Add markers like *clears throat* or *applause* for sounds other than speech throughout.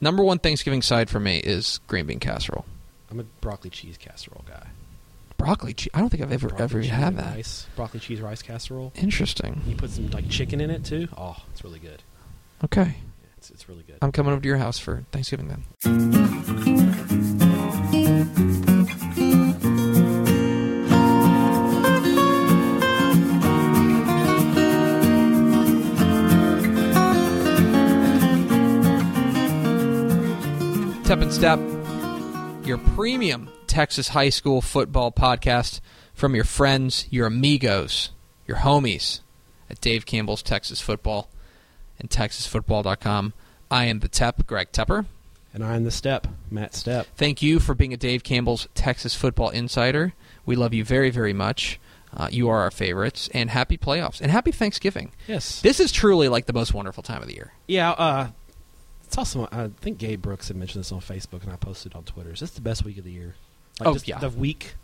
number one Thanksgiving side for me is green bean casserole. I'm a broccoli cheese casserole guy. Broccoli cheese. I don't think I've ever Broccoli ever had that. Rice, broccoli cheese rice casserole. Interesting. You put some like chicken in it too. Oh, it's really good. Okay. Yeah, it's, it's really good. I'm coming over to your house for Thanksgiving then. Tep and Step, your premium Texas high school football podcast from your friends, your amigos, your homies at Dave Campbell's Texas Football and TexasFootball.com. I am the Tep, Greg Tepper. And I'm the step, Matt Step. Thank you for being a Dave Campbell's Texas Football Insider. We love you very, very much. Uh, you are our favorites. And happy playoffs. And happy Thanksgiving. Yes. This is truly like the most wonderful time of the year. Yeah. Uh, it's also. I think Gabe Brooks had mentioned this on Facebook, and I posted on Twitter. Is this the best week of the year? Like Oh, just yeah. The week.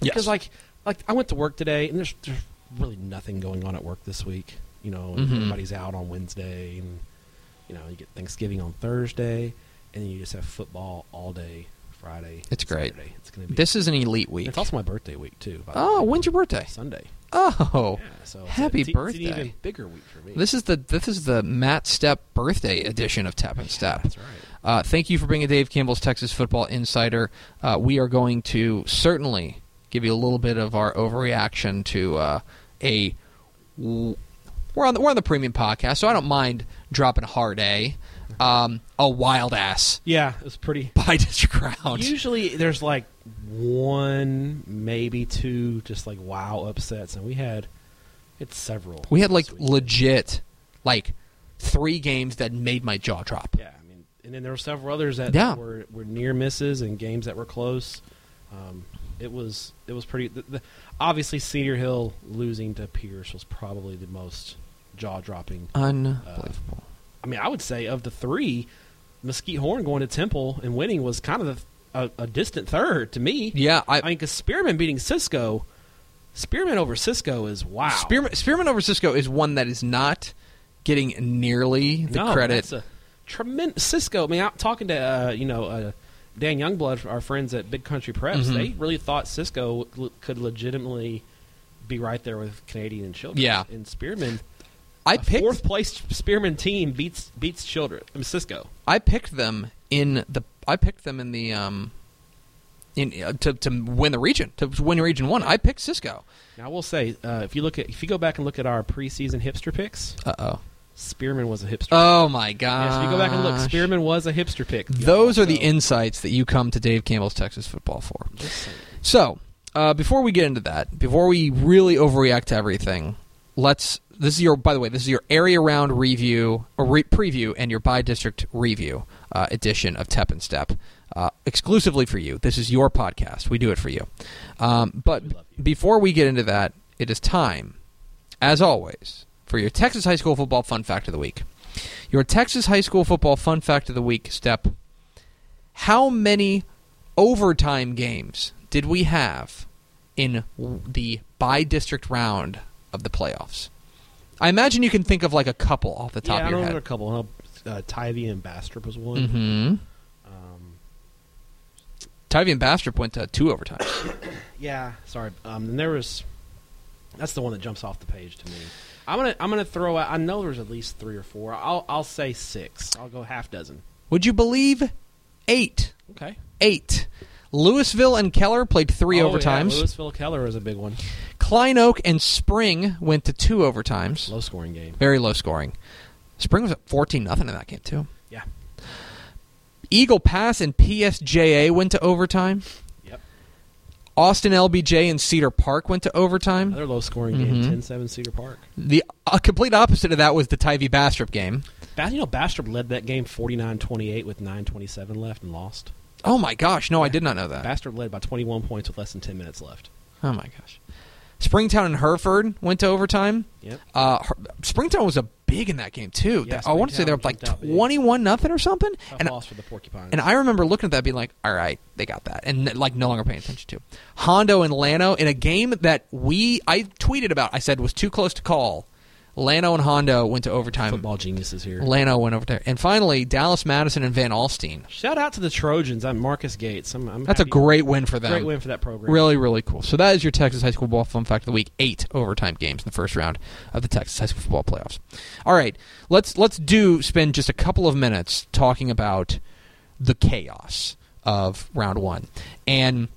Yes. Because like, like I went to work today, and there's, there's really nothing going on at work this week. You know, and Mhm. everybody's out on Wednesday, and you know, you get Thanksgiving on Thursday, and then you just have football all day Friday. It's great. Saturday. It's gonna be. This is an elite week. It's also my birthday week too. Oh, when's your birthday? Sunday. Oh, Yeah, so happy it's, a- It's birthday. an even bigger week for me. This is the this is the Matt Step birthday edition of Tep and Step. That's right. Uh, thank you for being a Dave Campbell's Texas Football Insider. Uh, we are going to certainly give you a little bit of our overreaction to uh, a. We're on the, we're on the premium podcast, so I don't mind dropping a hard A, um, a wild ass Yeah, it was pretty. *laughs* by district round. Usually, there's like one, maybe two, just like wow upsets, and we had it's several. We had like this week. legit, like three games that made my jaw drop. Yeah, I mean, and then there were several others that Yeah. were, were near misses and games that were close. Um, it was it was pretty. The, the, obviously, Cedar Hill losing to Pearce was probably the most jaw dropping. Unbelievable. I mean, I would say of the three, Mesquite Horn going to Temple and winning was kind of a, a, a distant third to me. yeah, I, I mean, because Spearman beating Cisco, Spearman over Cisco is wow. Spearman, Spearman over Cisco is one that is not getting nearly the no, credit. That's a tremendous Cisco. I mean, I'm talking to uh, you know uh, Dan Youngblood, our friends at Big Country Preps. Mhm. They really thought Cisco could legitimately be right there with Canadian and Childress. Yeah. and Spearman. I picked fourth place Spearman team beats beats Childress. I mean, Cisco. I picked them in the I picked them in the um in uh, to to win the region to win region one. I picked Cisco. Now I will say, uh, if you look at if you go back and look at our preseason hipster picks, Uh oh. Spearman was a hipster. Oh my god. Yes, if you go back and look, Spearman was a hipster pick. Those y'all, are the insights that you come to Dave Campbell's Texas football for. So, uh, before we get into that, before we really overreact to everything, let's. This is your, by the way, this is your area round review or re- preview and your by district review uh, edition of Tep and Step, uh, exclusively for you. This is your podcast. We do it for you. Um, but you. before we get into that, it is time, as always, for your Texas high school football fun fact of the week. Your Texas high school football fun fact of the week, Step. How many overtime games did we have in the by district round of the playoffs? I imagine you can think of like a couple off the top yeah, of your know head. a couple. Uh, Tivy and Bastrop was one. Mm-hmm. Um, Tivy and Bastrop went to two overtimes. *coughs* yeah, sorry. Um, and there was. That's the one that jumps off the page to me. I'm gonna I'm gonna throw out. I know there's at least three or four. I'll I'll say six. I'll go half dozen. Would you believe eight? Okay. Eight. Lewisville and Keller played three Oh, yeah, overtimes. Lewisville Keller is a big one. Klein Oak and Spring went to two overtimes. Low scoring game. Very low scoring. Spring was at 14 nothing in that game too. Yeah. Eagle Pass and PSJA went to overtime. Yep. Austin LBJ and Cedar Park went to overtime. Another low scoring game. 10-7 Cedar Park. The uh, complete opposite of that was the Tivy Bastrop game. Ba- you know, Bastrop led that game 49-28 with 9:27 left and lost. Oh my gosh, no, I did not know that. Bastrop led by 21 points with less than 10 minutes left. Oh my gosh. Springtown and Hereford went to overtime. Yep. Uh, Her- Springtown was a big in that game too. Yeah, I want to say they were like jumped out big. twenty-one nothing or something. Tough And loss for the Porcupines. And I remember looking at that, being like, "All right, they got that," and like no longer paying attention to Hondo and Llano in a game that we I tweeted about. I said was too close to call. Llano and Hondo went to overtime. Football geniuses here. Llano went over there, and finally Dallas Madison and Van Alstyne. Shout out to the Trojans. I'm Marcus Gates. I'm, I'm That's a great win for them. great win for that program. Really, really cool. So that is your Texas High School Ball Fun Fact of the Week. Eight overtime games in the first round of the Texas High School Football Playoffs. All right, let's let's do spend just a couple of minutes talking about the chaos of round one. And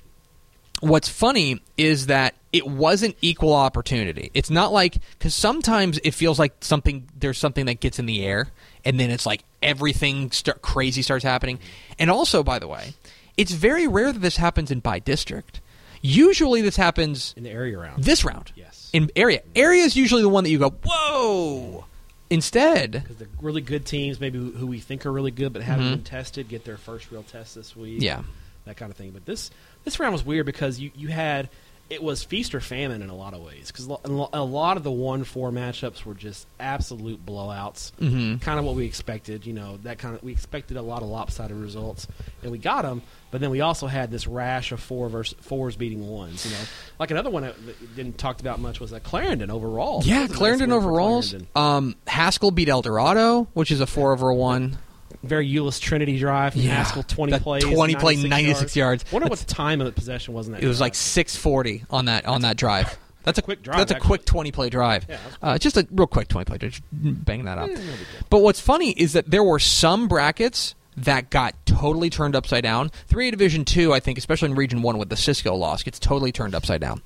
what's funny is that it wasn't equal opportunity. It's not like because sometimes it feels like something there's something that gets in the air, and then it's like everything start, crazy starts happening. And also, by the way, it's very rare that this happens in by district. Usually, this happens in the area round. this round. Yes. In area, area is usually the one that you go whoa. Instead, Because the really good teams, maybe who we think are really good but haven't been tested, get their first real test this week. Mm-hmm. Yeah. that kind of thing. But this this round was weird because you you had it was feast or famine in a lot of ways because a lot of the one four matchups were just absolute blowouts. Mhm. Kind of what we expected. You know that kind of we expected a lot of lopsided results and we got them. But then we also had this rash of four versus fours beating ones. You know, like another one that didn't talked about much was uh, Clarendon overall. Yeah, a nice Clarendon win overalls. Clarendon. Um, Haskell beat Eldorado, which is a four over one. Very Euless Trinity drive. Yeah. Haskell twenty That plays, 20 play, 96 96 yards. Wonder what the time of the possession was in that. It was like six forty on that on that drive. *laughs* That's a quick drive, That's a quick twenty play drive. Yeah, uh, just a real quick twenty play. Just bang that up. No. But what's funny is that there were some brackets that got totally turned upside down. Three A Division Two, I think, especially in Region One with the Cisco loss, gets totally turned upside down.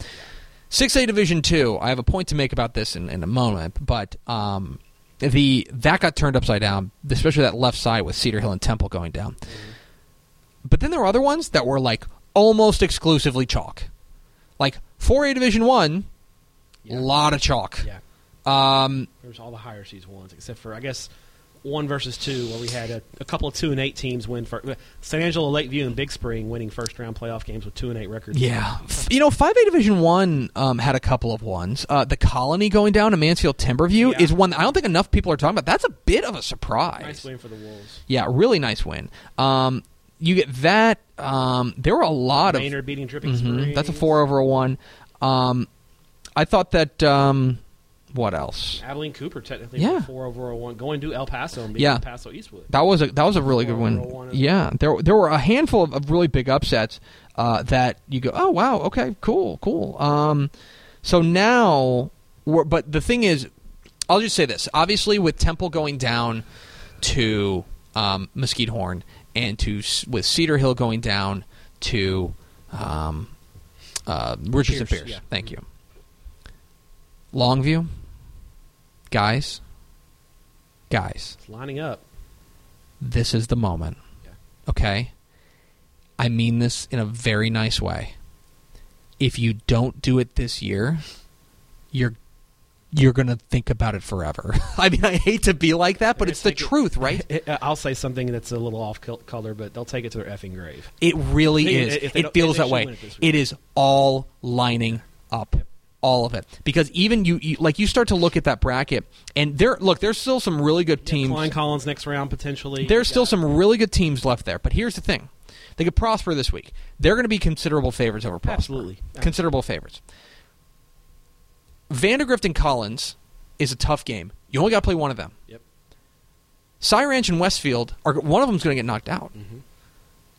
Six A Division Two, I have a point to make about this in, in a moment, but um, the that got turned upside down, especially that left side with Cedar Hill and Temple going down. But then there were other ones that were like almost exclusively chalk, like four A Division One, a Yeah. lot of chalk. Yeah, Um, there's all the higher seeds ones except for I guess one versus two where we had a, a couple of two and eight teams win for San Angelo, Lakeview, and Big Spring winning first round playoff games with two and eight records. Yeah, you know, five A Division One um, had a couple of ones. Uh, the Colony going down to Mansfield Timberview Yeah. is one that I don't think enough people are talking about. That's a bit of a surprise. nice win for the Wolves. Yeah, really nice win. Um, you get that. Um, there were a lot of Maynard beating Dripping Mhm, Springs. That's a four over a one. Um, I thought that. What else? Abilene Cooper technically Yeah. four over one, going to El Paso and Yeah. El Paso Eastwood. That was a that was a really good Four one Yeah, there there were a handful of, of really big upsets uh, that you go, oh wow, okay, cool, cool. Um, so now, we're, but the thing is, I'll just say this: obviously, with Temple going down to um, Mesquite Horn and to with Cedar Hill going down to um, uh, Richardson Pearce, Pearce. yeah. Thank you. Longview, guys, guys It's lining up. this is the moment. Yeah. Okay? I mean this in a very nice way. If you don't do it this year, you're you're going to think about it forever. *laughs* I mean, I hate to be like that, but it's the gonna it- truth, right? *laughs* It- I'll say something that's a little off color, but they'll take it to their effing grave. It really They- is. It feels that way. it. It is all lining up. All of it. Because even you, you like you start to look at that bracket and there look, there's still some really good teams. Klein Collins next round potentially. There's still some really good teams left there, but here's the thing: they could prosper this week. They're going to be considerable favorites over Prosper. Absolutely. considerable favorites. Vandergrift and Collins is a tough game. You only got to play one of them. Yep. Cy Ranch and Westfield are one of them's going to get knocked out. Mhm.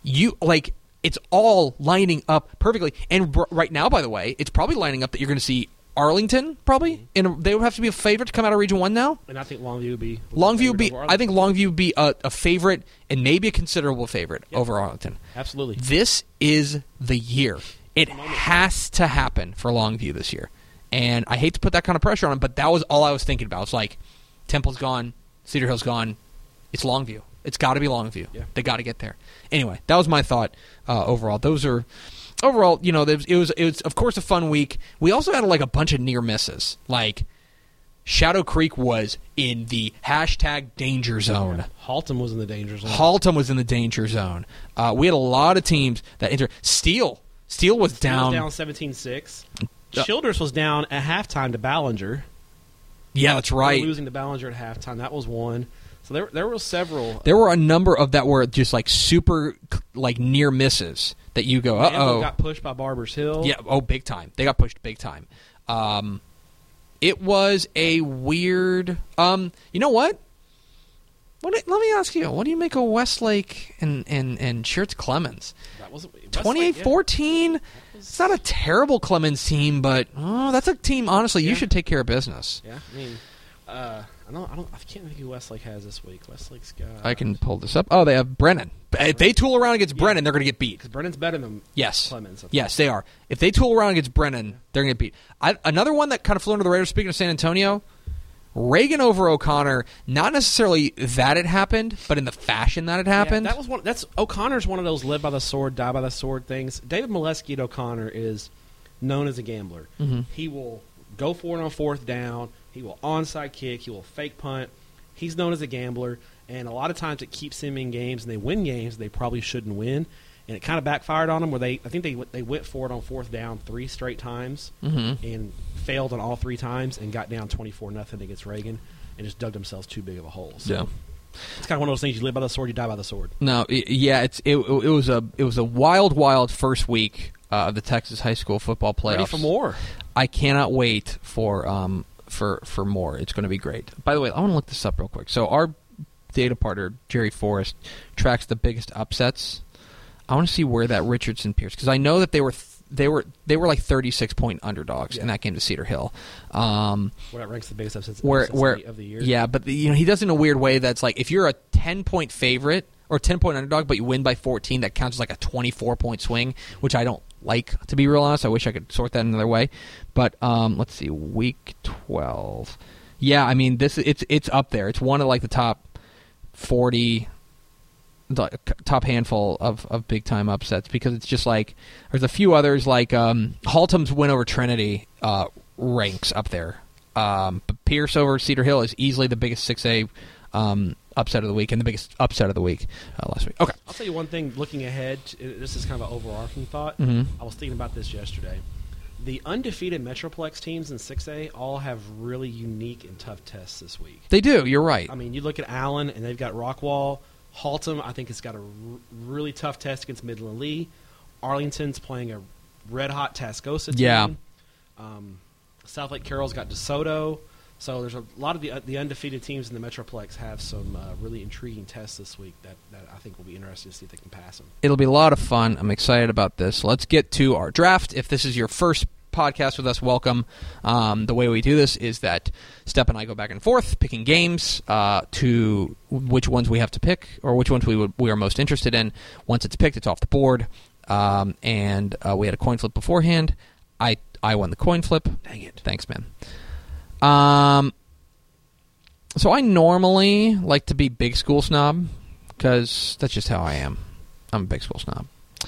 You like it's all lining up perfectly. And br- right now, by the way, it's probably lining up that you're going to see Arlington probably, mm-hmm. and they would have to be a favorite to come out of Region One now. And I think Longview would be Longview would be. I think Longview would be a, a favorite and maybe a considerable favorite Yep. over Arlington. absolutely. This is the year. It has to happen for Longview this year, and I hate to put that kind of pressure on them, but that was all I was thinking about. It's like Temple's gone, Cedar Hill's gone. It's Longview. It's got to be Longview. Yeah. They got to get there. Anyway, that was my thought uh, overall. Those are overall. You know, there was- it was it was of course a fun week. We also had like a bunch of near misses. Like Shadow Creek was in the hashtag danger zone. Haltom was in the danger zone. Haltom was in the danger zone. Uh, we had a lot of teams that enter. Steele, Steele was Steele down. was down 17-6. Uh, Childress was down at halftime to Ballinger. Yeah, that's right. Losing to Ballinger at halftime. That was one. So there, there were several. There were a number of that were just like super like near misses that you go, uh oh, got pushed by Barbers Hill. yeah, oh, big time. They got pushed big time. Um, It was a weird. Um, you know what? What? Let me ask you. What do you make of Westlake and and and Schertz Clemens? That wasn't Westlake, 28 yeah. 14 It's not a terrible Clemens team, but oh, that's a team. Honestly, you should take care of business. Yeah, I mean, uh, I don't, I don't, I can't think who Westlake has this week. Westlake's got. I can pull this up. Oh, they have Brennan. If they tool around against Yeah. Brennan, they're going to get beat. because Brennan's better than Yes. Clemens. Yes, they are. If they tool around against Brennan, they're going to get beat. I, another one that kind of flew under the radar, speaking of San Antonio, Reagan over O'Connor, not necessarily that it happened, but in the fashion that it happened. Yeah, that was one. That's O'Connor's one of those live by the sword, die by the sword things. David Molesky at O'Connor is known as a gambler. Mhm. He will go for it on fourth down. He will onside kick. He will fake punt. He's known as a gambler, and a lot of times it keeps him in games, and they win games they probably shouldn't win. And it kind of backfired on them, where they I think they they went for it on fourth down three straight times Mhm. and failed on all three times and got down twenty four nothing against Reagan and just dug themselves too big of a hole. So Yeah. it's kind of one of those things: you live by the sword, you die by the sword. No, yeah, it's it, it was a it was a wild, wild first week uh, of the Texas high school football playoffs. Ready for more? I cannot wait for um for for more. It's going to be great. By the way, I want to look this up real quick. So our data partner Jerry Forrest tracks the biggest upsets. I want to see where that Richardson Pearce because I know that they were th- they were they were like 36 point underdogs in that game to Cedar Hill. Um, Where that ranks the biggest upsets where upsets where of the year. yeah, but the, you know he does it in a weird way that's like if you're a 10 point favorite or 10 point underdog, but you win by 14, that counts as like a 24 point swing, which I don't like to be real honest. I wish I could sort that another way. But um, let's see, week 12. Yeah, I mean this it's it's up there. It's one of like the top 40 the top handful of, of big time upsets because it's just like there's a few others like um, Haltom's win over Trinity uh, ranks up there. Um, but Pearce over Cedar Hill is easily the biggest six A um, upset of the week and the biggest upset of the week uh, last week. Okay, I'll tell you one thing. Looking ahead, uh, this is kind of an overarching thought. Mhm. I was thinking about this yesterday. The undefeated Metroplex teams in 6A all have really unique and tough tests this week. they do. You're right. I mean, you look at Allen, and they've got Rockwall. Haltom, I think, has got a r- really tough test against Midland Lee. Arlington's playing a red hot Tascosa team. Yeah. Um, Southlake Carroll's got DeSoto. So there's a lot of the uh, the undefeated teams in the Metroplex have some uh, really intriguing tests this week that, that I think will be interesting to see if they can pass them. It'll be a lot of fun. I'm excited about this. Let's get to our draft. If this is your first podcast with us, welcome. Um, the way we do this is that Step and I go back and forth picking games uh, to which ones we have to pick or which ones we would, we are most interested in. Once it's picked, it's off the board. Um, and uh, we had a coin flip beforehand. I I won the coin flip. Dang it. Thanks, man. Um, so I normally like to be big school snob because that's just how I am. I'm a big school snob.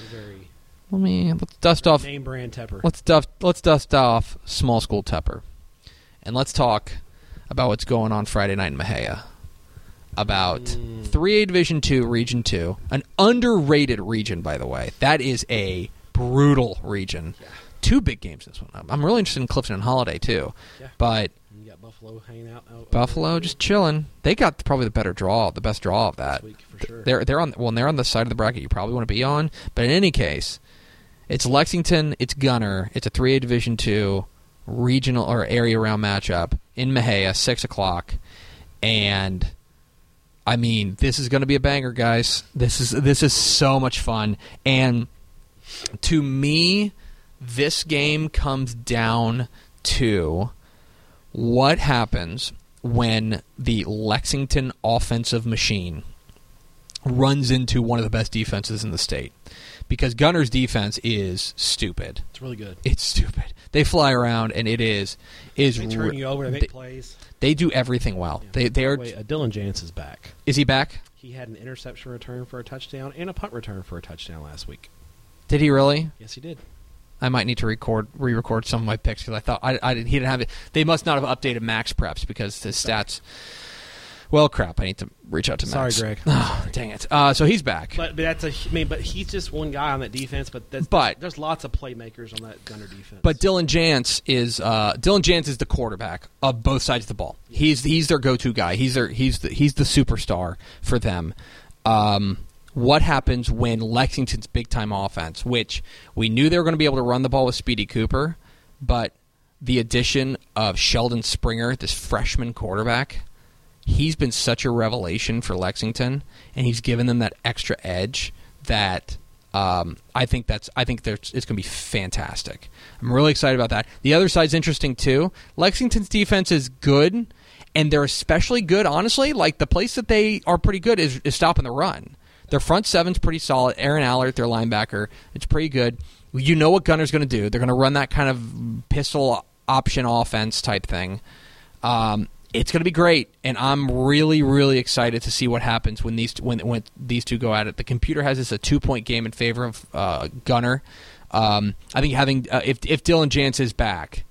Very Let me let's dust off. name brand Tepper. Let's dust. Let's dust off small school Tepper, and let's talk about what's going on Friday night in Mexia. About Mm. 3A Division Two, Region Two, an underrated region, by the way. That is a brutal region. Yeah. Two big games this one. I'm really interested in Clifton and Holliday too, Yeah. but Buffalo hanging out. out Buffalo just chilling. They got probably the better draw, the best draw of that. this week for sure. They're they're on well, they're on the side of the bracket you probably want to be on. But in any case, it's Lexington, it's Gunter, it's a three A Division two regional or area round matchup in Mexia, six o'clock, and I mean this is going to be a banger, guys. This is this is so much fun, and to me, this game comes down to what happens when the Lexington offensive machine runs into one of the best defenses in the state. Because Gunter's defense is stupid. it's really good. It's stupid. They fly around and it is is They turn re- you over. They they, make plays. they do everything well. Yeah. They they are Wait, uh, Dylan Jance is back. Is he back? He had an interception return for a touchdown and a punt return for a touchdown last week. Did he really? Yes, he did. I might need to record re-record some of my picks because I thought I, I didn't, he didn't have it. They must not have updated MaxPreps because the stats. Well, crap! I need to reach out to Max. Sorry, Greg. Oh, *sighs* dang it! Uh, so he's back. But, but that's a. I mean, but he's just one guy on that defense. But that's, But- there's lots of playmakers on that Gunter defense. But Dylan Jance is uh, Dylan Jance is the quarterback of both sides of the ball. He's he's their go-to guy. He's their he's the he's the superstar for them. Um, what happens when Lexington's big time offense, which we knew they were going to be able to run the ball with Speedy Cooper, but the addition of Sheldon Springer, this freshman quarterback. He's been such a revelation for Lexington, and he's given them that extra edge that um, I think that's I think it's going to be fantastic. I'm really excited about that. The other side's interesting too. Lexington's defense is good, and they're especially good. Honestly, like the place that they are pretty good is, is stopping the run. Their front seven's pretty solid. Aaron Allard, their linebacker, it's pretty good. You know what Gunter's going to do. They're going to run that kind of pistol option offense type thing. Um, it's going to be great, and I'm really, really excited to see what happens when these when when these two go at it. The computer has this a two point game in favor of uh, Gunter. Um, I think having uh, if if Dylan Jance is back,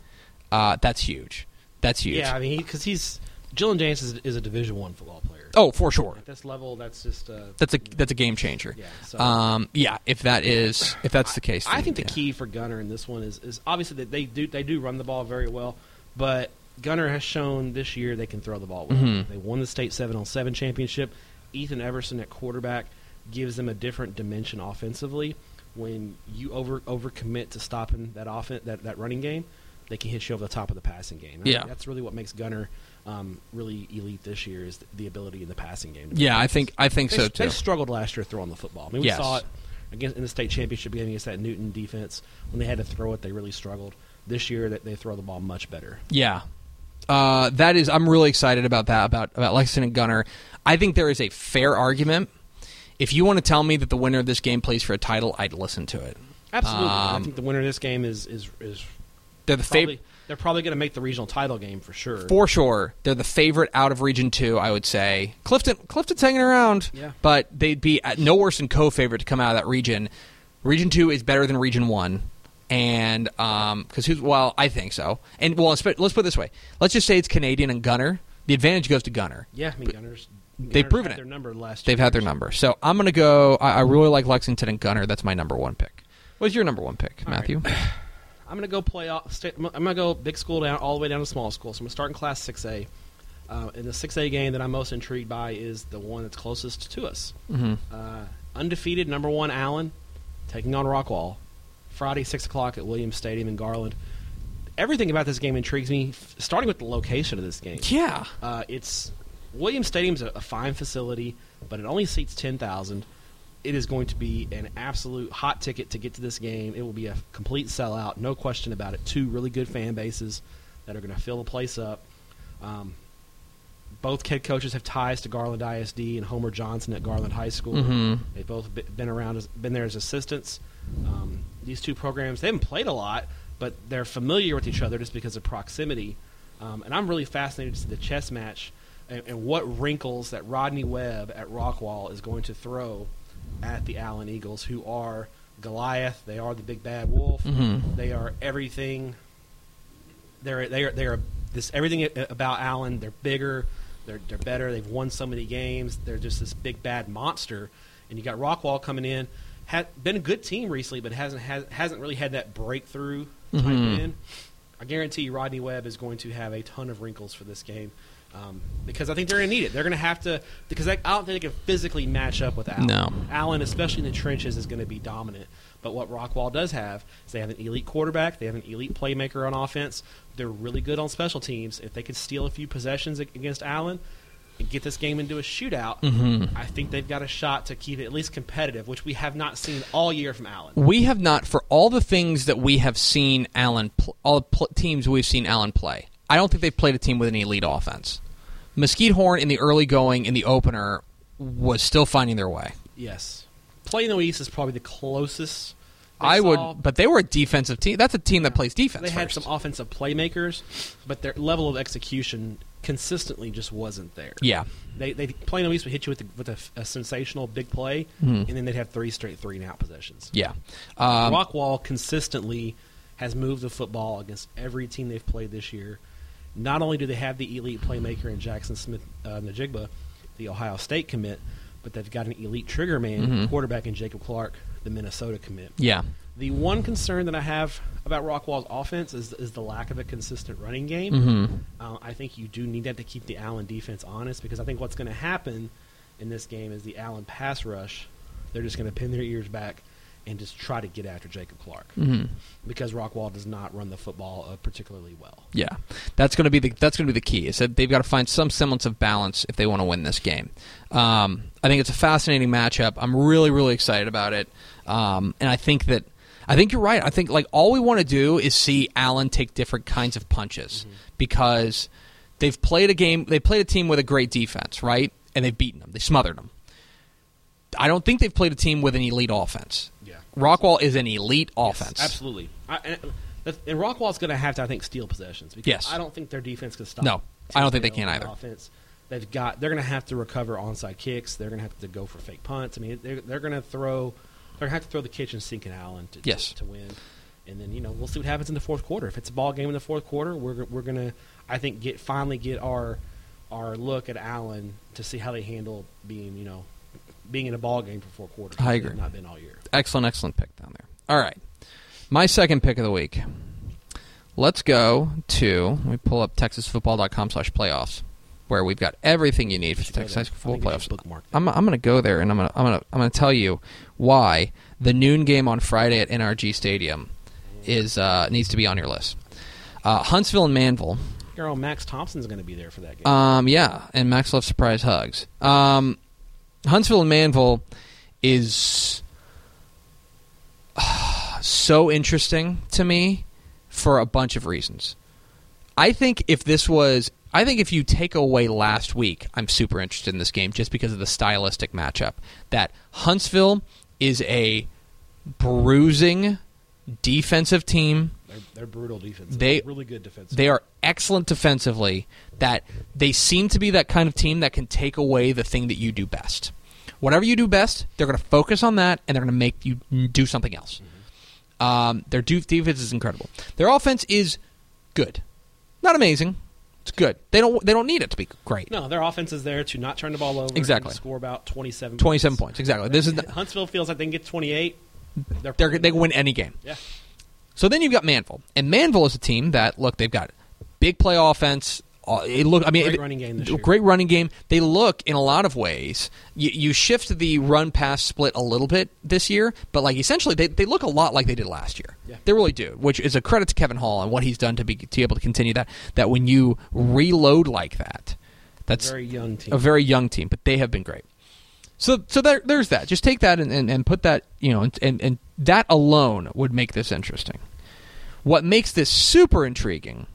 uh, that's huge. That's huge. Yeah, I mean, because he's Dylan Jance is, is a Division One football player. Oh, for sure. At this level, that's just uh, That's a that's a game changer. Yeah, so- um, yeah. If that is if that's the case, I then, think the key for Gunter in this one is, is obviously that they do they do run the ball very well, but Gunter has shown this year they can throw the ball well. Mhm. They won the state seven on seven championship. Ethan Everson at quarterback gives them a different dimension offensively. When you over overcommit to stopping that offense that, that running game, they can hit you over the top of the passing game. I Yeah. that's really what makes Gunter um, really elite this year is the ability in the passing game. Yeah, I think I think They, so too. they struggled last year throwing the football. I mean, we Yes. saw it against in the state championship game against that Newton defense when they had to throw it. They really struggled. This year, that they throw the ball much better. Yeah. Uh, that is, I'm really excited about that, about, about Lexington and Gunter. I think there is a fair argument. If you want to tell me that the winner of this game plays for a title, I'd listen to it. Absolutely, I Um, think the winner of this game is is is They're the favorite, they're probably going to make the regional title game for sure. for sure. They're the favorite out of Region Two, I would say. Clifton, Clifton's hanging around, Yeah. but they'd be at no worse than co-favorite to come out of that region. Region Two is better than Region One, and um, because who's well, I think so. And well, let's put, let's put it this way: let's just say it's Canadian and Gunter. The advantage goes to Gunter. yeah, I mean, Gunters. they've proven had it. Their number last. They've had their number. So I'm going to go. I, I really like Lexington and Gunter. That's my number one pick. What's your number one pick, All right. *clears throat* I'm going to go play off. I'm going to go big school down all the way down to small school. So I'm going to start in Class 6A. Uh, and the 6A game that I'm most intrigued by is the one that's closest to us. hmm Uh, undefeated number one Allen taking on Rockwall Friday six o'clock at Williams Stadium in Garland. Everything about this game intrigues me, f- starting with the location of this game. Yeah. Uh, it's Williams Stadium's a, a fine facility, but it only seats ten thousand. It is going to be an absolute hot ticket to get to this game. It will be a complete sellout, no question about it. Two really good fan bases that are going to fill the place up. Um, both head coaches have ties to Garland ISD and Homer Johnson at Garland High School. Mhm. They've both been around, as, been there as assistants. Um, these two programs, they haven't played a lot, but they're familiar with each other just because of proximity. Um, and I'm really fascinated to see the chess match and, and what wrinkles that Rodney Webb at Rockwall is going to throw at the Allen Eagles, who are Goliath. They are the big bad wolf. Mhm. They are everything. They're they are they are this everything about Allen. They're bigger. They're they're better. They've won so many games. They're just this big bad monster. And you got Rockwall coming in. Had been a good team recently, but hasn't has, hasn't really had that breakthrough type Mhm. win. I guarantee you Rodney Webb is going to have a ton of wrinkles for this game. Um, because I think they're going to need it. They're going to have to because I, I don't think they can physically match up with Allen. No. Allen, especially in the trenches, is going to be dominant. But what Rockwall does have is they have an elite quarterback. They have an elite playmaker on offense. They're really good on special teams. If they could steal a few possessions against Allen and get this game into a shootout, Mhm. I think they've got a shot to keep it at least competitive, which we have not seen all year from Allen. We have not, for all the things that we have seen Allen, pl- all the pl- teams we've seen Allen play. I don't think they've played a team with an elite offense. Mesquite Horn in the early going in the opener was still finding their way. Yes, Plano East is probably the closest. I would, but they were a defensive team. That's a team that plays defense. They had first. some offensive playmakers, but their level of execution consistently just wasn't there. Yeah, They they Plano East would hit you with, the, with a, a sensational big play, Mhm. and then they'd have three straight three and out possessions. yeah. Um, Rockwall consistently has moved the football against every team they've played this year. Not only do they have the elite playmaker in Jaxon Smith uh, Njigba, the Ohio State commit, but they've got an elite trigger man Mhm. quarterback in Jacob Clark, the Minnesota commit. yeah. The one concern that I have about Rockwall's offense is, is the lack of a consistent running game. hmm Uh, I think you do need that to keep the Allen defense honest because I think what's going to happen in this game is the Allen pass rush. They're just going to pin their ears back and just try to get after Jacob Clark hmm because Rockwall does not run the football uh, particularly well. Yeah, that's going to be the that's going to be the key. Is that they've got to find some semblance of balance if they want to win this game. Um, I think it's a fascinating matchup. I'm really really excited about it, um, and I think that I think you're right. I think like all we want to do is see Allen take different kinds of punches because they've played a game. They played a team with a great defense, right? And they've beaten them. They smothered them. I don't think they've played a team with an elite offense. Rockwall is an elite Yes, offense. absolutely. I, and, and Rockwall's going to have to, I think, steal possessions because Yes. I don't think their defense can stop. No, I don't think they can either. Offense. They've got. They're going to have to recover onside kicks. They're going to have to go for fake punts. I mean, they're, they're going to throw. They're going to have to throw the kitchen sink at Allen to, Yes. to, to win. And then you know we'll see what happens in the fourth quarter. If it's a ball game in the fourth quarter, we're we're going to I think get finally get our our look at Allen to see how they handle being you know being in a ball game for four quarters. I agree. Not been all year. excellent, excellent pick down there. All right. My second pick of the week. Let's go to, let me pull up texasfootball.com slash playoffs, where we've got everything you need for the Texas. High School football playoffs. I'm, I'm going to go there and I'm going to I'm going to I'm going to tell you why the noon game on Friday at NRG Stadium is uh, needs to be on your list. Uh, Huntsville and Manvel. Girl, Max Thompson's going to be there for that game. Um, yeah, and Max Love surprise hugs. Um, Huntsville and Manvel is *sighs* so interesting to me for a bunch of reasons. I think if this was, I think if you take away last week, I'm super interested in this game just because of the stylistic matchup. That Huntsville is a bruising defensive team. They're, they're brutal defense. They- They're really good defense. They are excellent defensively. That they seem to be that kind of team that can take away the thing that you do best. Whatever you do best, they're going to focus on that and they're going to make you do something else. Um, their defense is incredible. Their offense is good, not amazing. It's good. They don't they don't need it to be great. no, their offense is there to not turn the ball over. Exactly. and score about twenty-seven. Twenty seven points exactly. This is the, Huntsville feels like they can get twenty-eight. They're, they're, they can win any game. Yeah. So then you've got Manvel, and Manvel is a team that look they've got big play offense. Uh, it look, I mean, Great it- running game this year. Great running game. They look in a lot of ways. You, you shift the run pass split a little bit this year, but like essentially they, they look a lot like they did last year. Yeah. They really do, which is a credit to Kevin Hall and what he's done to be to be able to continue that. That when you reload like that, that's a very young team. a very young team, but they have been great. So, so there, there's that. Just take that and, and, and put that, you know, and, and, and that alone would make this interesting. What makes this super intriguing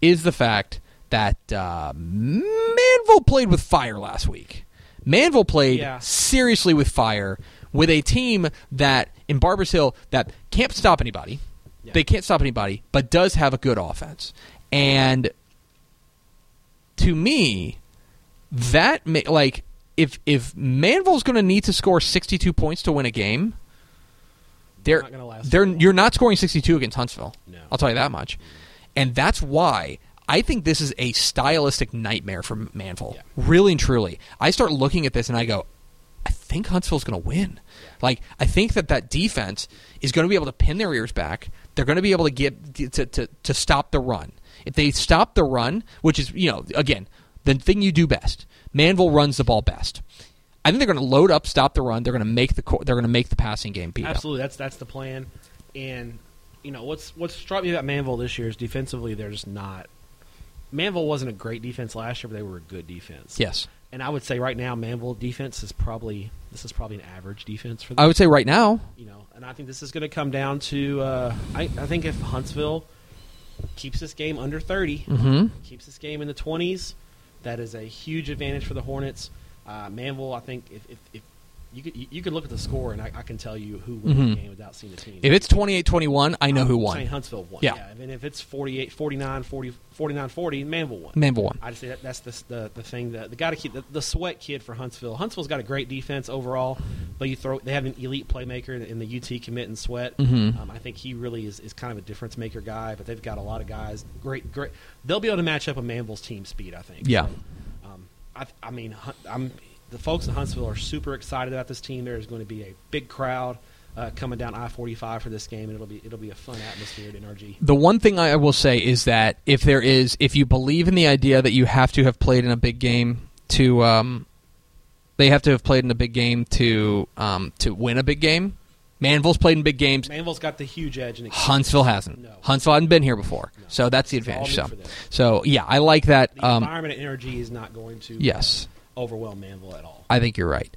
is the fact that uh, Manvel played with fire last week. Manvel played Yeah. seriously with fire with a team that in Barbers Hill that can't stop anybody. Yeah. They can't stop anybody, but does have a good offense. And to me, that ma- like if if Manvel's going to need to score 62 points to win a game, they're not gonna last they're you're not scoring 62 against Huntsville. No. I'll tell you that much. And that's why I think this is a stylistic nightmare for Manvel. Yeah. Really and truly. I start looking at this and I go, I think Huntsville's going to win. Like I think that that defense is going to be able to pin their ears back. They're going to be able to get to, to to stop the run. If they stop the run, which is you know again the thing you do best, Manvel runs the ball best. I think they're going to load up, stop the run. They're going to make the they're going to make the passing game beat up. Absolutely, that's that's the plan. And you know what's what struck me about Manvel this year is defensively they're just not. Manvel wasn't a great defense last year, but they were a good defense. Yes, And I would say right now Manvel defense is probably this is probably an average defense for them. I would say right now. you know, and I think this is going to come down to. Uh, I, I think if Huntsville keeps this game under 30 hmm keeps this game in the twenties, that is a huge advantage for the Hornets. Uh, Manvel, I think if, if, if you could you, could look at the score and I, I can tell you who won Mhm. the game without seeing the team. If it's 28-21, I know who I'm won. saying Huntsville won. Yeah. And if it's 48, 49, 40, 49, 40, Manvel won. Manvel won. I just say that that's the the, the thing that the got to keep the, the sweat kid for Huntsville. Huntsville's got a great defense overall, but you throw they have an elite playmaker in the UT commit and sweat. Mhm. Um, I think he really is, is kind of a difference maker guy. But they've got a lot of guys. Great, great. They'll be able to match up a Manvel's team speed. I think. Yeah. So, I, I mean, I'm the folks in Huntsville are super excited about this team. There is going to be a big crowd. Uh, coming down I-45 for this game, and it'll be it'll be a fun atmosphere at NRG. The one thing I will say is that if there is, if you believe in the idea that you have to have played in a big game to, um, they have to have played in a big game to um, to win a big game. Manvel's played in big games. Manvel's got the huge edge, Huntsville hasn't. No. Huntsville hadn't been here before, No. so that's the advantage. So, so yeah, I like that. the Um, environment and energy is not going to yes, overwhelm Manvel at all. I think you're right.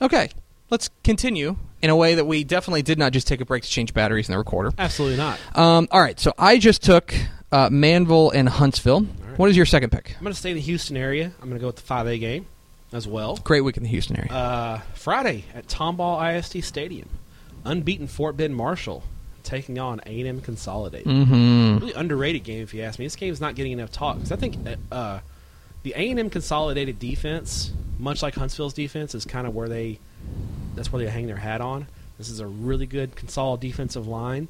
Okay, let's continue in a way that we definitely did not just take a break to change batteries in the recorder. Absolutely not. Um, all right, so I just took uh, Manvel and Huntsville. right. What is your second pick? I'm going to stay in the Houston area. I'm going to go with the 5A game as well. Great week in the Houston area. Uh, Friday at Tomball ISD Stadium, unbeaten Fort Bend Marshall taking on A&M Consolidated. mm-hmm. Really underrated game, if you ask me. This game's not getting enough talk because I think uh, the A&M Consolidated defense, much like Huntsville's defense, is kind of where they that's where they hang their hat on. This is a really good Consol defensive line.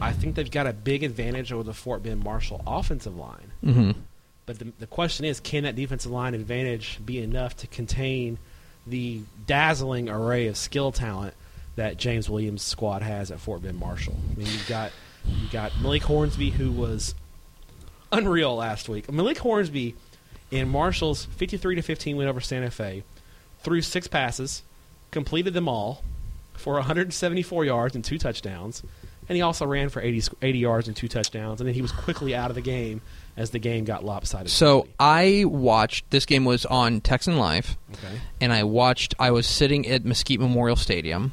I think they've got a big advantage over the Fort Bend Marshall offensive line. Mm-hmm. But the, the question is, can that defensive line advantage be enough to contain the dazzling array of skill talent that James Williams' squad has at Fort Bend Marshall? I mean, you've got you got Malik Hornsby, who was unreal last week. Malik Hornsby in Marshall's 53 to 15 win over Santa Fe threw six passes, completed them all for 174 yards and two touchdowns. And he also ran for 80, 80 yards and two touchdowns. And then he was quickly out of the game as the game got lopsided. So I watched. This game was on Texan Live, okay. and I watched. I was sitting at Mesquite Memorial Stadium,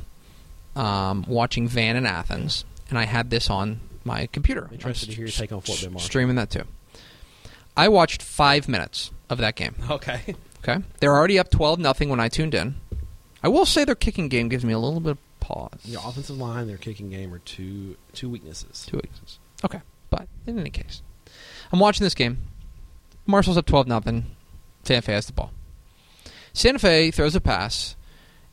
um, watching Van in Athens, and I had this on my computer. Interested to hear your take on Fort Marshall. Streaming that too. I watched five minutes of that game. Okay. *laughs* Okay, they're already up twelve nothing when I tuned in. I will say their kicking game gives me a little bit of pause. Your offensive line, their kicking game are two two weaknesses. Two weaknesses. Okay, but in any case, I'm watching this game. Marshall's up twelve nothing. Santa Fe has the ball. Santa Fe throws a pass,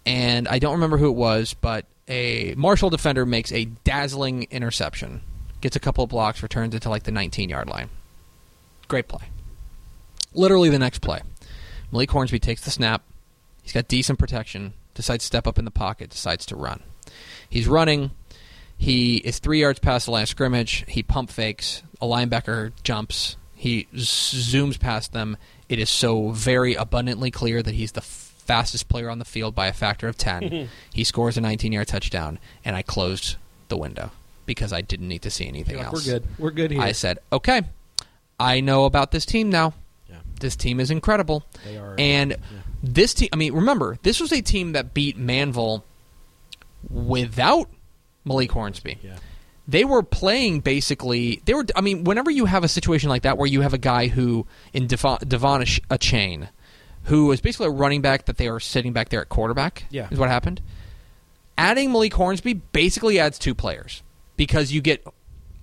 and I don't remember who it was, but a Marshall defender makes a dazzling interception, gets a couple of blocks, returns it to like the 19 yard line. Great play. Literally the next play, Malik Hornsby takes the snap. He's got decent protection. Decides to step up in the pocket. Decides to run. He's running. He is three yards past the line of scrimmage. He pump fakes. A linebacker jumps. He z- zooms past them. It is so very abundantly clear that he's the fastest player on the field by a factor of 10. Mm-hmm. he scores a 19 yard touchdown, and I closed the window because I didn't need to see anything You're like, else. We're good. We're good here. I said, okay, I know about this team now. yeah, This team is incredible. they are. And yeah. this team, I mean, remember, this was a team that beat Manvel without Malik Hornsby. yeah. They were playing basically. They were. I mean, whenever you have a situation like that where you have a guy who in Devon, Devon Achane, who is basically a running back that they are sitting back there at quarterback. Yeah. is what happened. Adding Malik Hornsby basically adds two players because you get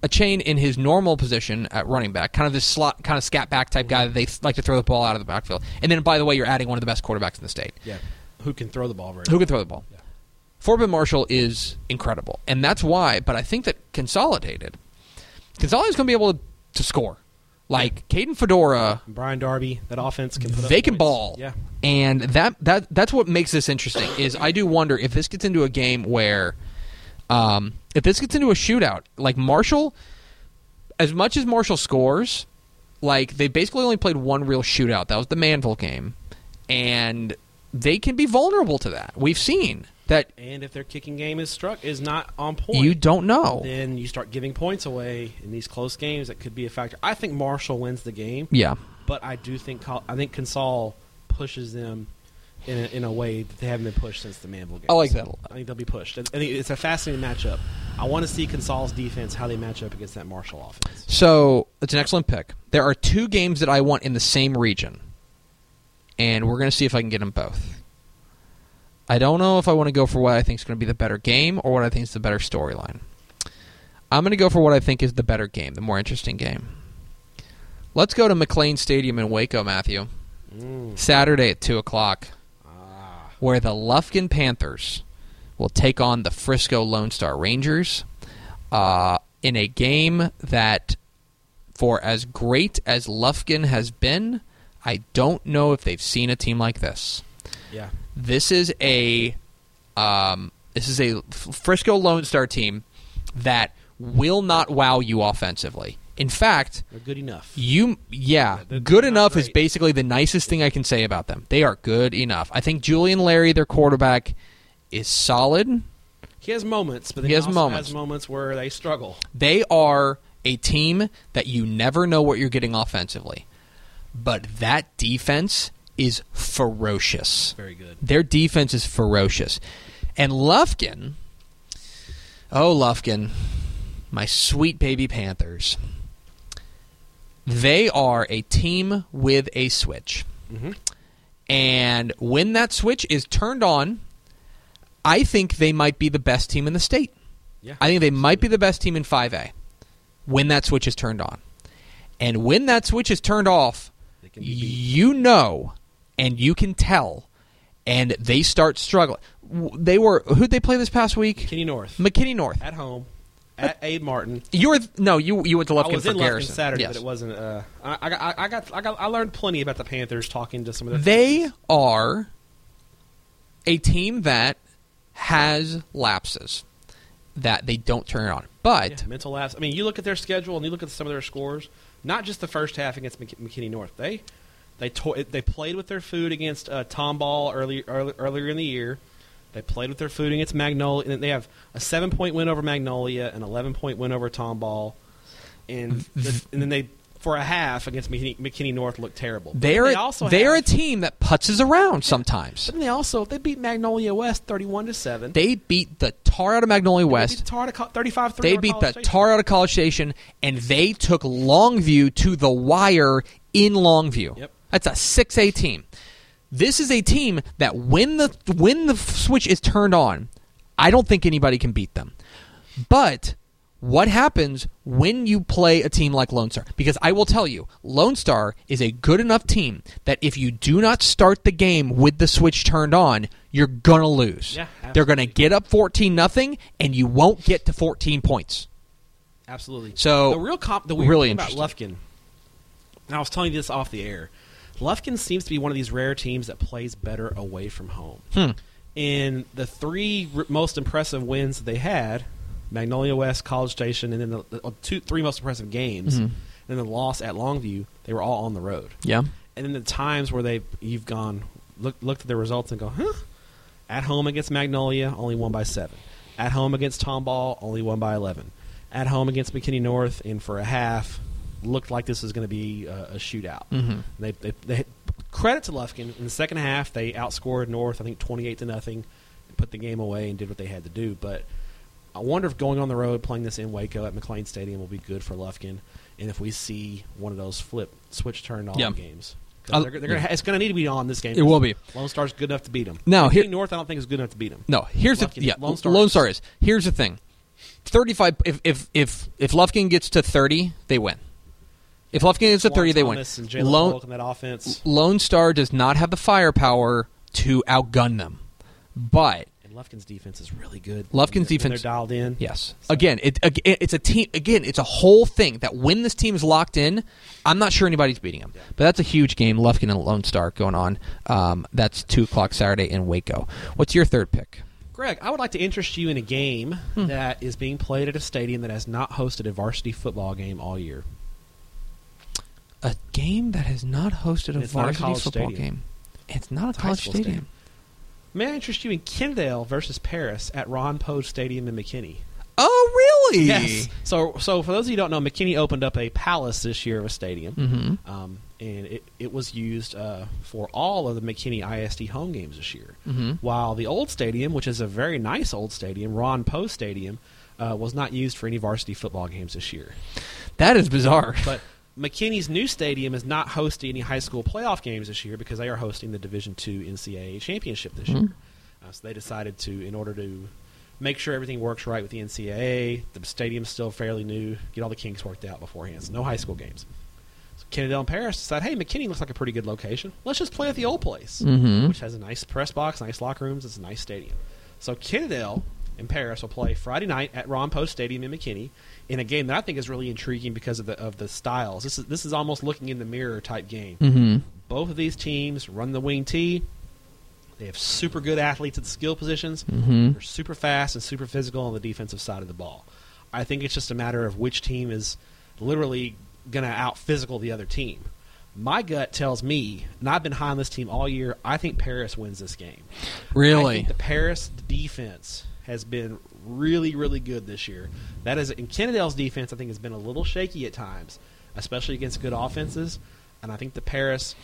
Achane in his normal position at running back, kind of this slot, kind of scat back type guy that they like to throw the ball out of the backfield. And then, by the way, you're adding one of the best quarterbacks in the state Yeah. Who can throw the ball very who can throw the ball. Yeah. Fort Bend Marshall is incredible, and that's why. But I think that Consolidated, Consolidated is going to be able to, to score. Like Caden Fedora, Brian Darby, that offense can they can points. ball. Yeah. and that that that's what makes this interesting. Is I do wonder if this gets into a game where, um, if this gets into a shootout, like Marshall, as much as Marshall scores, like they basically only played one real shootout. That was the Manvel game, and they can be vulnerable to that. We've seen that And if their kicking game is struck is not on point, you don't know. then you start giving points away in these close games. That could be a factor. I think Marshall wins the game, Yeah. but I do think Col- I think Consol pushes them in a, in a way that they haven't been pushed since the Manvel game. I like that a lot. I think they'll be pushed. I think it's a fascinating matchup. I want to see Consol's defense how they match up against that Marshall offense. So it's an excellent pick. There are two games that I want in the same region, and we're going to see if I can get them both. I don't know if I want to go for what I think is going to be the better game or what I think is the better storyline. I'm going to go for what I think is the better game, the more interesting game. Let's go to McLane Stadium in Waco, Matthew. Mm. Saturday at 2 o'clock, Ah. where the Lufkin Panthers will take on the Frisco Lone Star Rangers uh, in a game that, for as great as Lufkin has been, I don't know if they've seen a team like this. Yeah. This is a um, this is a Frisco Lone Star team that will not wow you offensively. In fact, They're good enough. you, yeah, They're good enough is basically the nicest thing I can say about them. They are good enough. I think Julian Larry, their quarterback, is solid. He has moments, but then He has moments. has moments where they struggle. They are a team that you never know what you're getting offensively. But that defense is ferocious. Very good. Their defense is ferocious. And Lufkin, oh, Lufkin, my sweet baby Panthers, they are a team with a switch. Mm-hmm. And when that switch is turned on, I think they might be the best team in the state. Yeah, I think they might be the best team in 5A when that switch is turned on. And when that switch is turned off, They can be beat. you know and you can tell and they start struggling. They were who'd they play this past week? Kenny North McKinney North. at home at Abe Martin. You were no, you you went to I was for in Lufkin Garrison. Saturday, Yes. but it wasn't. Uh, I, I, got- I got I got I learned plenty about the Panthers talking to some of the They are a team that has lapses that they don't turn on. But Yeah, mental lapse. I mean, you look at their schedule and you look at some of their scores. Not just the first half against Mc- McKinney North. They they to- they played with their food against uh, Tomball early, early earlier in the year. They played with their food against Magnolia. And they have a seven point win over Magnolia, an eleven point win over Tomball, and the, and then they for a half against McKinney, McKinney North looked terrible. But they're they a, also they're a team that putzes around sometimes. But then they also they beat Magnolia West thirty one to seven. They beat the tar out of Magnolia West. beat the tar to co- 35 They beat the tar out of College Station, and they took Longview to the wire in Longview. Yep. That's a six A team. This is a team that when the when the switch is turned on, I don't think anybody can beat them. But what happens when you play a team like Lone Star? Because I will tell you, Lone Star is a good enough team that if you do not start the game with the switch turned on, you're gonna lose. Yeah, They're gonna get up fourteen nothing, and you won't get to fourteen points. Absolutely. So, the real comp, the weird really thing about Lufkin, and I was telling you this off the air. Lufkin seems to be one of these rare teams that plays better away from home. Hmm. In the three r- most impressive wins that they had, Magnolia West, College Station, and then the, the two, three most impressive games, Mhm. and then the loss at Longview, they were all on the road. Yeah. And then the times where they you've gone look, looked at the results and go, huh? At home against Magnolia, only won by seven. At home against Tomball, only won by eleven. At home against McKinney North, and for a half, looked like this was going to be a, a shootout. Mhm. They, they, they credit to Lufkin in the second half. They outscored North, I think twenty-eight to nothing, put the game away and did what they had to do. But I wonder if going on the road, playing this in Waco at McLane Stadium, will be good for Lufkin, and if we see one of those flip switch turned on Yeah. games. they're, they're gonna, it's going to need to be on this game. It will be. Lone Star's good enough to beat them. Now, here- North, I don't think is good enough to beat them. No, here's the yeah. Lone Lone Star Star, is. Here's the thing. Thirty-five. If if if if Lufkin gets to thirty, they win. If Lufkin gets to thirty, they win. Lone in that offense. Lone Star does not have the firepower to outgun them, but And Lufkin's defense is really good. Lufkin's When they're- when defense- they're dialed in. yes. So- Again, it, it's a team. Again, it's a whole thing that when this team is locked in, I'm not sure anybody's beating them. Yeah. But that's a huge game. Lufkin and Lone Star going on. Um, that's two o'clock Saturday in Waco. What's your third pick? Greg, I would like to interest you in a game Hmm. that is being played at a stadium that has not hosted a varsity football game all year. A game that has not hosted a It's not a varsity football stadium. game. It's not a It's college stadium. stadium. May I interest you in Kennedale versus Paris at Ron Poe Stadium in McKinney? Oh, really? Yes. So, so for those of you who don't know, McKinney opened up a palace this year of a stadium, Mm-hmm. um, and it, it was used uh, for all of the McKinney ISD home games this year. Mm-hmm. While the old stadium, which is a very nice old stadium, Ron Poe Stadium, uh, was not used for any varsity football games this year. That is bizarre. But McKinney's new stadium is not hosting any high school playoff games this year because they are hosting the Division II NCAA championship this year. Mhm. Uh, so they decided to, in order to make sure everything works right with the NCAA, the stadium's still fairly new, get all the kinks worked out beforehand. So no high school games. So Kennedale and Paris decided, hey, McKinney looks like a pretty good location. Let's just play at the old place, Mhm. which has a nice press box, nice locker rooms. It's a nice stadium. So Kennedale and Paris will play Friday night at Ron Poe Stadium in McKinney in a game that I think is really intriguing because of the of the styles. This is this is almost looking in the mirror type game. Mm-hmm. Both of these teams run the wing T. They have super good athletes at the skill positions. Mm-hmm. They're super fast and super physical on the defensive side of the ball. I think it's just a matter of which team is literally going to out physical the other team. My gut tells me, and I've been high on this team all year. I think Paris wins this game. I Really? think the Paris defense has been really, really good this year. That is, and Kennedale's defense, I think, has been a little shaky at times, especially against good offenses. And I think the Paris,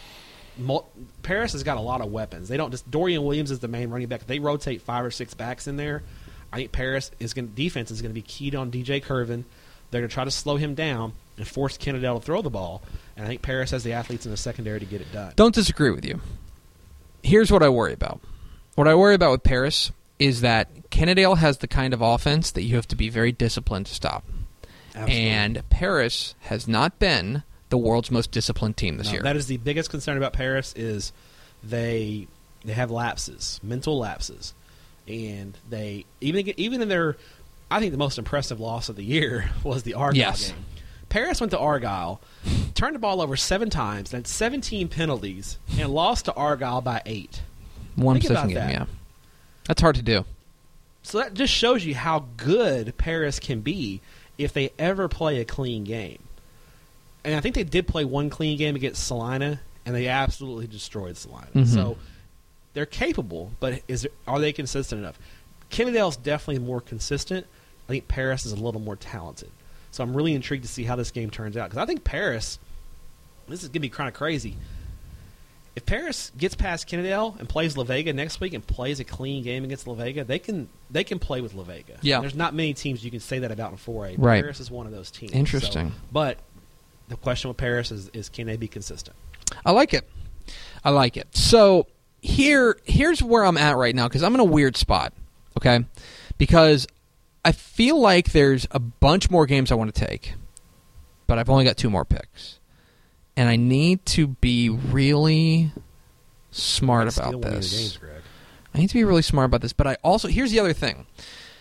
Paris has got a lot of weapons. They don't just Dorian Williams is the main running back. They rotate five or six backs in there. I think Paris is going defense is going to be keyed on DJ Curvin. They're going to try to slow him down and force Kennedale to throw the ball. And I think Paris has the athletes in the secondary to get it done. Don't disagree with you. Here's what I worry about. What I worry about with Paris is that Kennedale has the kind of offense that you have to be very disciplined to stop. Absolutely. And Paris has not been the world's most disciplined team this No, year. That is the biggest concern about Paris is they they have lapses, mental lapses, and they even even in their I think the most impressive loss of the year *laughs* was the Argyle Yes. game. Paris went to Argyle, turned the ball over seven times, had 17 penalties, and lost to Argyle by eight. One think possession about game, that. yeah. That's hard to do. So that just shows you how good Paris can be if they ever play a clean game. And I think they did play one clean game against Celina, and they absolutely destroyed Celina. Mhm. So they're capable, but is are they consistent enough? Kennedale's definitely more consistent. I think Paris is a little more talented. So I'm really intrigued to see how this game turns out because I think Paris. This is gonna be kind of crazy. If Paris gets past Kennedale and plays La Vega next week and plays a clean game against La Vega, they can they can play with La Vega. Yeah. there's not many teams you can say that about in 4A. Right. Paris is one of those teams. Interesting. So- but the question with Paris is, is can they be consistent? I like it. I like it. So here, here's where I'm at right now because I'm in a weird spot. Okay, because I feel like there's a bunch more games I want to take, but I've only got two more picks, and I need to be really smart about one of your this. games, I need to be really smart about this, but I also here's the other thing.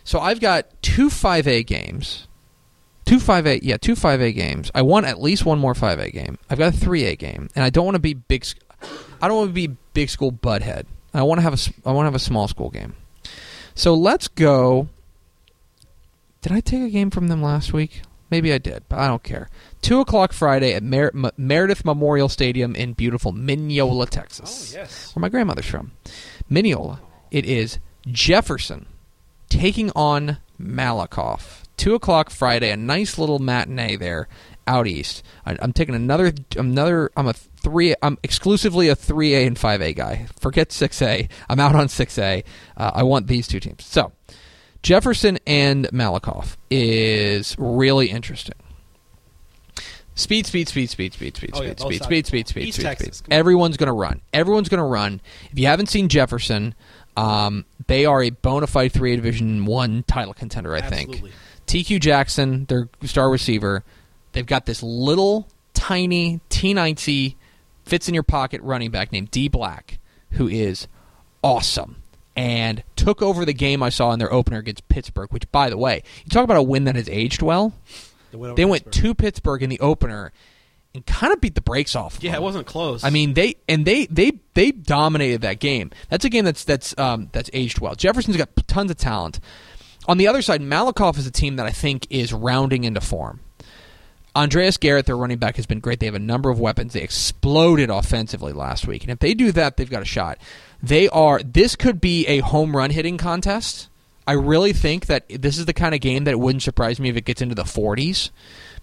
So I've got two 5A games. Two 5A, yeah, two 5A games. I want at least one more 5A game. I've got a 3A game, and I don't want to be big I don't want to be big school butthead. I want to have a I want to have a small school game. So let's go Did I take a game from them last week? Maybe I did, but I don't care. Two o'clock Friday at Mer- M- Meredith Memorial Stadium in beautiful Mineola, Texas Oh yes. where my grandmother's from. Mineola. It is Jefferson taking on Malakoff. Two o'clock Friday, a nice little matinee there out east. I, I'm taking another another. I'm a three. I'm exclusively a three A and five A guy. Forget six A. I'm out on six A. Uh, I want these two teams. So Jefferson and Malakoff is really interesting. Speed, speed, speed, speed, speed, speed, Oh, speed, speed, speed, speed, speed, East speed, Texas, speed. Everyone's going to run. Everyone's going to run. If you haven't seen Jefferson, um, they are a bona fide 3A Division One title contender. I think. TQ Jackson, their star receiver, they've got this little tiny T90 fits in your pocket running back named D Black, who is awesome and took over the game I saw in their opener against Pittsburgh. Which, by the way, you talk about a win that has aged well. They went, They went Pittsburgh. to Pittsburgh in the opener and kind of beat the brakes off. Yeah, them. it wasn't close. I mean, they and they they they dominated that game. That's a game that's that's um, that's aged well. Jefferson's got tons of talent. On the other side, Malakoff is a team that I think is rounding into form. Andreas Garrett, their running back, has been great. They have a number of weapons. They exploded offensively last week, and if they do that, they've got a shot. They are. This could be a home run hitting contest. I really think that this is the kind of game that it wouldn't surprise me if it gets into the 40s.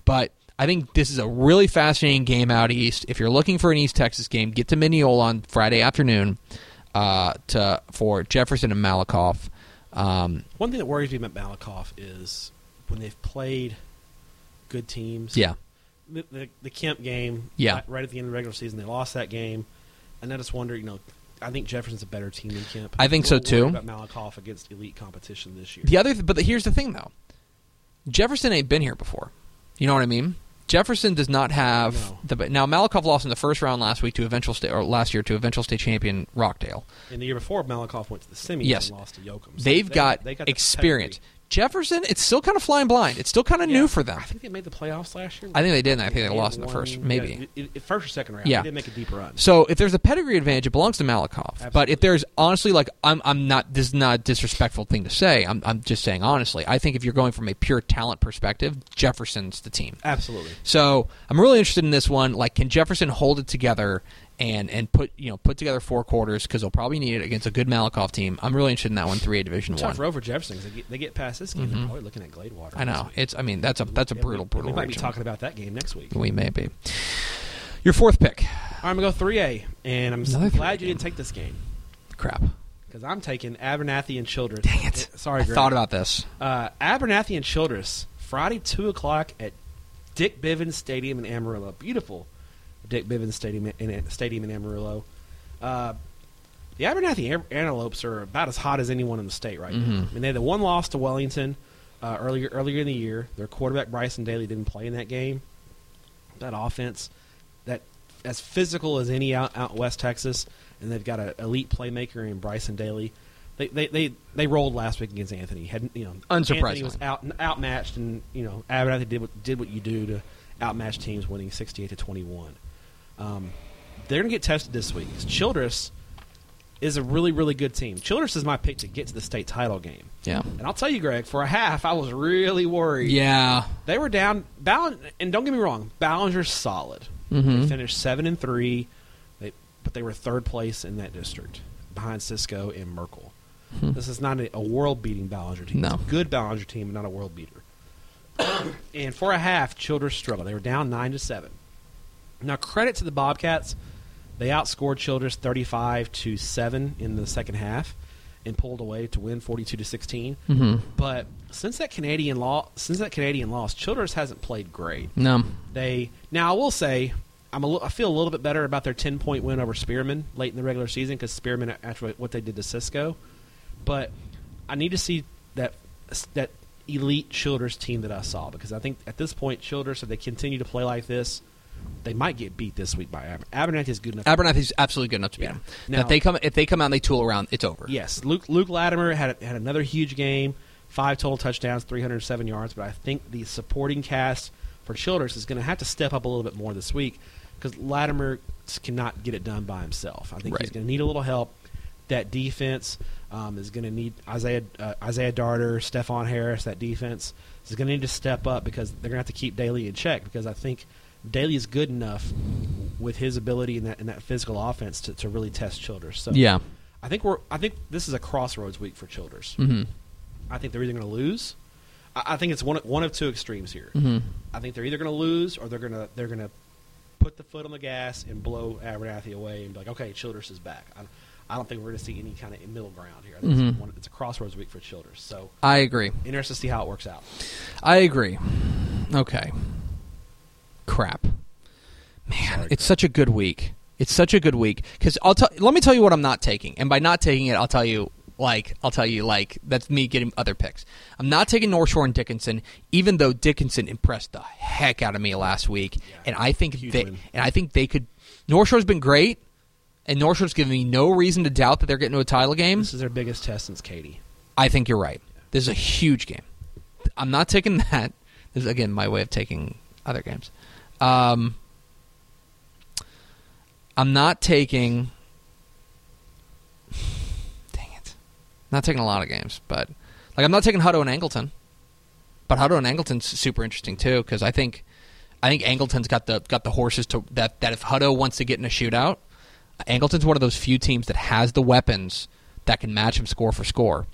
But I think this is a really fascinating game out east. If you're looking for an East Texas game, get to Mineola on Friday afternoon uh, to for Jefferson and Malakoff. Um, One thing that worries me about Malakoff is when they've played good teams. yeah, The, the, the Kemp game. Yeah. Right, right at the end of the regular season, they lost that game, and I just wonder, you know, I think Jefferson's a better team than Kemp. I think so, too. About Malakoff against elite competition this year. The other, th- but the, here's the thing though, Jefferson ain't been here before. You know what I mean? Jefferson does not have No. the. Now Malakoff lost in the first round last week to eventual state or last year to eventual state champion Rockdale. And the year before, Malakoff went to the semis Yes. and lost to Yoakum. So They've they- got they got the experience. pedigree. Jefferson, it's still kind of flying blind. It's still kind of Yeah. new for them. I think they made the playoffs last year. I think they did, and I think they And lost in the first, yeah, maybe. it- it- first or second round. Yeah. they did make a deep run. So if there's a pedigree advantage, it belongs to Malakoff. But if there's honestly, like, I'm, I'm not. This is not a disrespectful thing to say. I'm, I'm just saying honestly. I think if you're going from a pure talent perspective, Jefferson's the team. Absolutely. So I'm really interested in this one. Like, can Jefferson hold it together and and put you know put together four quarters because they'll probably need it against a good Malakoff team. I'm really interested in that one. Three A Division Tough One. road for Jefferson 'cause they get, they get past this game. They're probably looking at Gladewater. I know it's. I mean, that's a that's a Yeah, brutal we, brutal. We might be talking about that game next week. We may be. Your fourth pick. All right, I'm gonna go three A, and I'm Another glad you game. didn't take this game Crap. because I'm taking Abernathy and Childress. Dang it. Sorry, I Greg. thought about this. uh, Abernathy and Childress Friday two o'clock at Dick Bivens Stadium in Amarillo. Beautiful Dick Bivens Stadium in Stadium in Amarillo. Uh, the Abernathy An- Antelopes are about as hot as anyone in the state right now. Mhm. I mean, they had the one loss to Wellington uh, earlier earlier in the year. Their quarterback Bryson Daly didn't play in that game. That offense, that as physical as any out, out West Texas, and they've got an elite playmaker in Bryson Daly. They, they, they, they rolled last week against Anthony. Had you know Unsurprisingly. Anthony was out outmatched, and you know Abernathy did what did what you do to outmatch teams, winning sixty eight to twenty one. Um, they're going to get tested this week. Childress is a really really good team. Childress is my pick to get to the state title game. Yeah. And I'll tell you, Greg, for a half, I was really worried. Yeah. They were down. Ball- and don't get me wrong, Ballinger's solid. Mhm. They finished seven and three, they, but they were third place in that district behind Cisco and Merkel. Hmm. This is not a, a world-beating Ballinger team. No. It's a good Ballinger team, but not a world beater. *coughs* and for a half, Childress struggled. They were down nine to seven. Now, credit to the Bobcats, they outscored Childress thirty-five to seven in the second half, and pulled away to win forty-two to sixteen. hmm But since that Canadian law, since that Canadian loss, Childress hasn't played great. No. They now I will say I'm a li- I feel a little bit better about their 10 point win over Spearman late in the regular season because Spearman after what they did to Cisco, but I need to see that that elite Childress team that I saw because I think at this point Childress if they continue to play like this, they might get beat this week by Aber- Abernathy is good enough. Abernathy Abernathy's absolutely good enough to beat Yeah. him. Now- Now, if they come if they come out and they tool around, it's over. Yes, Luke Luke Latimer had had another huge game, five total touchdowns, 307 yards. But I think the supporting cast for Childress is going to have to step up a little bit more this week because Latimer cannot get it done by himself. I think he's going to need a little help. That defense um, is going to need Isaiah uh, Isaiah Darter, Stephon Harris. That defense is going to need to step up because they're going to have to keep Daly in check because I think Daly is good enough with his ability in that in that physical offense to, to really test Childress. So Yeah. I think we're. I think this is a crossroads week for Childress. hmm I think they're either going to lose. I, I think it's one one of two extremes here. hmm I think they're either going to lose or they're going to they're going to put the foot on the gas and blow Abernathy away and be like, okay, Childress is back. I, I don't think we're going to see any kind of middle ground here. I think Mhm. it's, one, it's a crossroads week for Childress. So I agree. interested to see how it works out. I agree. Okay. Crap. Man, Sorry, it's such a good week. It's such a good week because I'll tell. Let me tell you what I'm not taking, and by not taking it, I'll tell you like I'll tell you like that's me getting other picks. I'm not taking North Shore and Dickinson, even though Dickinson impressed the heck out of me last week, and I think they win. and I think they could. North Shore's been great, and North Shore's given me no reason to doubt that they're getting to a title game. This is their biggest test since Katy. I think you're right. This is a huge game. I'm not taking that. This is again my way of taking other games. Um, I'm not taking. Dang it! Not taking a lot of games, but like I'm not taking Hutto and Angleton. But Hutto and Angleton's super interesting too because I think, I think Angleton's got the got the horses to that that if Hutto wants to get in a shootout, Angleton's one of those few teams that has the weapons that can match him score for score.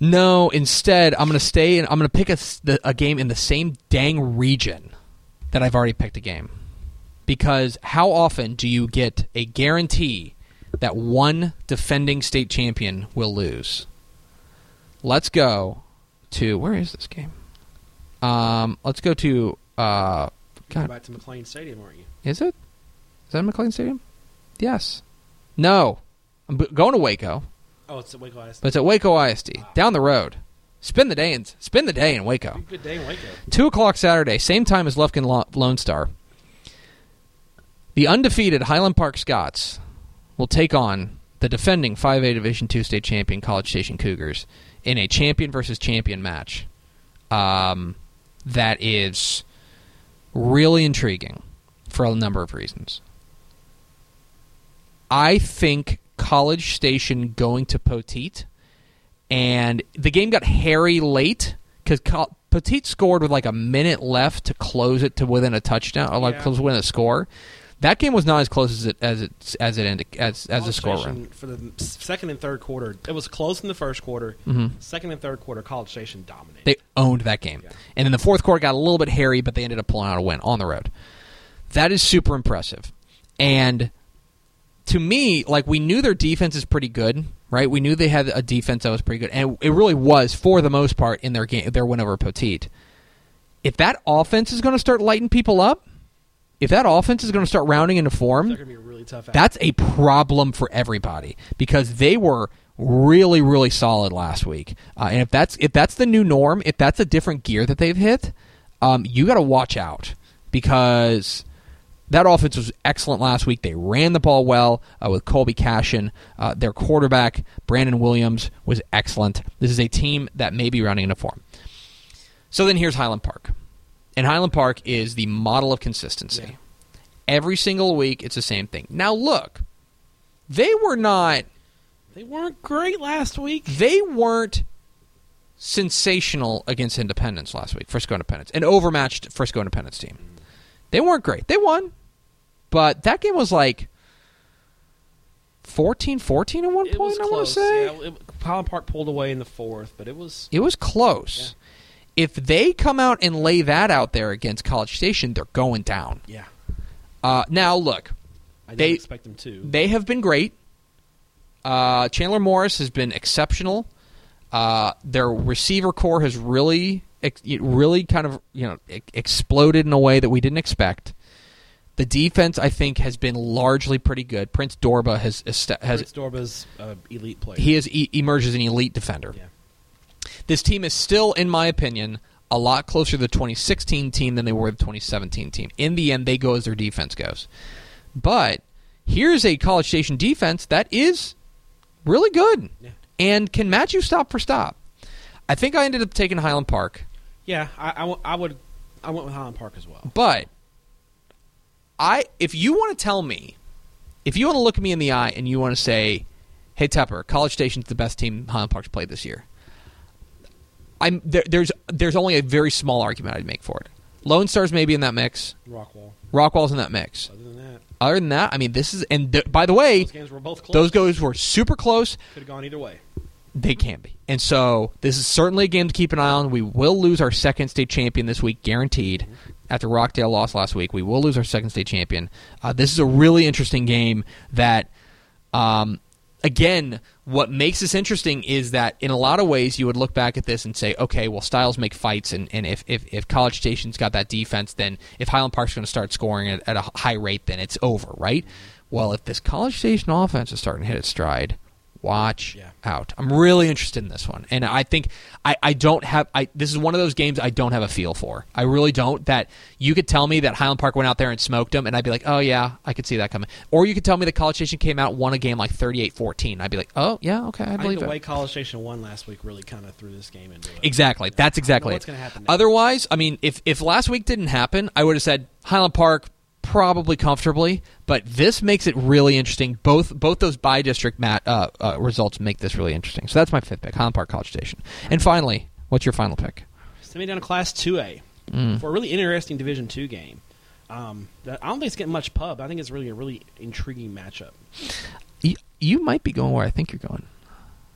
No, instead, I'm going to stay and I'm going to pick a, a game in the same dang region that I've already picked a game. Because how often do you get a guarantee that one defending state champion will lose? Let's go to where is this game? Um, let's go to uh, God, back to McLane Stadium, aren't you? is it? Is that McLane Stadium? Yes. No, I'm going to Waco. Oh, it's at Waco ISD. But it's at Waco ISD, down the road. Spend the day in spend the day in Waco. Good day in Waco. Two o'clock Saturday, same time as Lufkin Lo- Lone Star. The undefeated Highland Park Scots will take on the defending 5A Division two state champion College Station Cougars in a champion versus champion match. Um, that is really intriguing for a number of reasons. I think College Station going to Poteet, and the game got hairy late because Poteet scored with like a minute left to close it to within a touchdown, or like Yeah. close within a score. That game was not as close as it as it as it ended, as as the score ran. for the second and third quarter. It was close in the first quarter. Mhm. Second and third quarter, College Station dominated. They owned that game. Yeah. And then the fourth quarter got a little bit hairy, but they ended up pulling out a win on the road. That is super impressive. And to me, like we knew their defense is pretty good, right? We knew they had a defense that was pretty good, and it really was for the most part in their game, their win over Poteet. If that offense is going to start lighting people up, if that offense is going to start rounding into form, They're going to be a really tough. that's a problem for everybody because they were really really solid last week uh, and if that's if that's the new norm if that's a different gear that they've hit um, you got to watch out because that offense was excellent last week. They ran the ball well uh, with colby cashin uh, their quarterback. Brandon williams was excellent. This is a team that may be rounding into form. So then here's highland park. And highland park is the model of consistency. Yeah. every single week it's the same thing. Now look they were not They weren't great last week. they weren't sensational against independence last week frisco independence an overmatched frisco independence team. They weren't great. They won but that game was like 14-14 at one It point i want to say Yeah, it, Highland Park pulled away in the fourth, but it was it was close if they come out and lay that out there against college station they're going down yeah. uh, now look I didn't They- expect them to. They have been great. Uh, Chandler Morris has been exceptional. Uh, their receiver core has really, really kind of you know exploded in a way that we didn't expect. The defense, I think, has been largely pretty good. Prince Dorbah has has Prince Dorbah's uh, elite player. he has e- emerged as an elite defender. yeah. This team is still, in my opinion, a lot closer to the 2016 team than they were the 2017 team. In the end, they go as their defense goes. But here's a College Station defense that is really good Yeah. and can match you stop for stop. I think I ended up taking Highland Park, Yeah, I, I, w- I would. I went with Highland Park as well. but I if you want to tell me, if you want to look me in the eye and you want to say, "Hey Tepper, College Station's the best team Highland Park's played this year," I'm there, there's there's only a very small argument I'd make for it. Lone Stars maybe in that mix. Rockwall. Rockwall's in that mix. Other than that, Other than that, I mean, this is and th- by the way, those games were both close. those goes were super close. could have gone either way. They can be, and so this is certainly a game to keep an eye on. We will lose our second state champion this week, guaranteed. After Rockdale lost last week, we will lose our second state champion. Uh, this is a really interesting game. That, um, again, what makes this interesting is that in a lot of ways you would look back at this and say, okay, well, styles make fights, and, and if, if if College Station's got that defense, then if Highland Park's going to start scoring at, at a high rate, then it's over, right? Well, if this College Station offense is starting to hit its stride, watch Yeah. Out. I'm really interested in this one, and I think I, I don't have I this is one of those games I don't have a feel for. I really don't. That you could tell me that Highland Park went out there and smoked them, and I'd be like, oh yeah, I could see that coming. Or you could tell me that College Station came out won a game like 38-14. I'd be like, oh yeah, okay, I I believe think the it. way College Station won last week really kind of threw this game into it. Exactly. That's exactly what's gonna happen now. Otherwise, I mean, if if last week didn't happen, I would have said Highland Park probably comfortably. But this makes it really interesting. Both both those by district mat, uh, uh, results make this really interesting. So that's my fifth pick, Highland Park College Station. And finally, what's your final pick? Send me down to Class 2A Mm. for a really interesting Division Two game. Um, that I don't think it's getting much pub. I think it's really a really intriguing matchup. You, you might be going where I think you're going.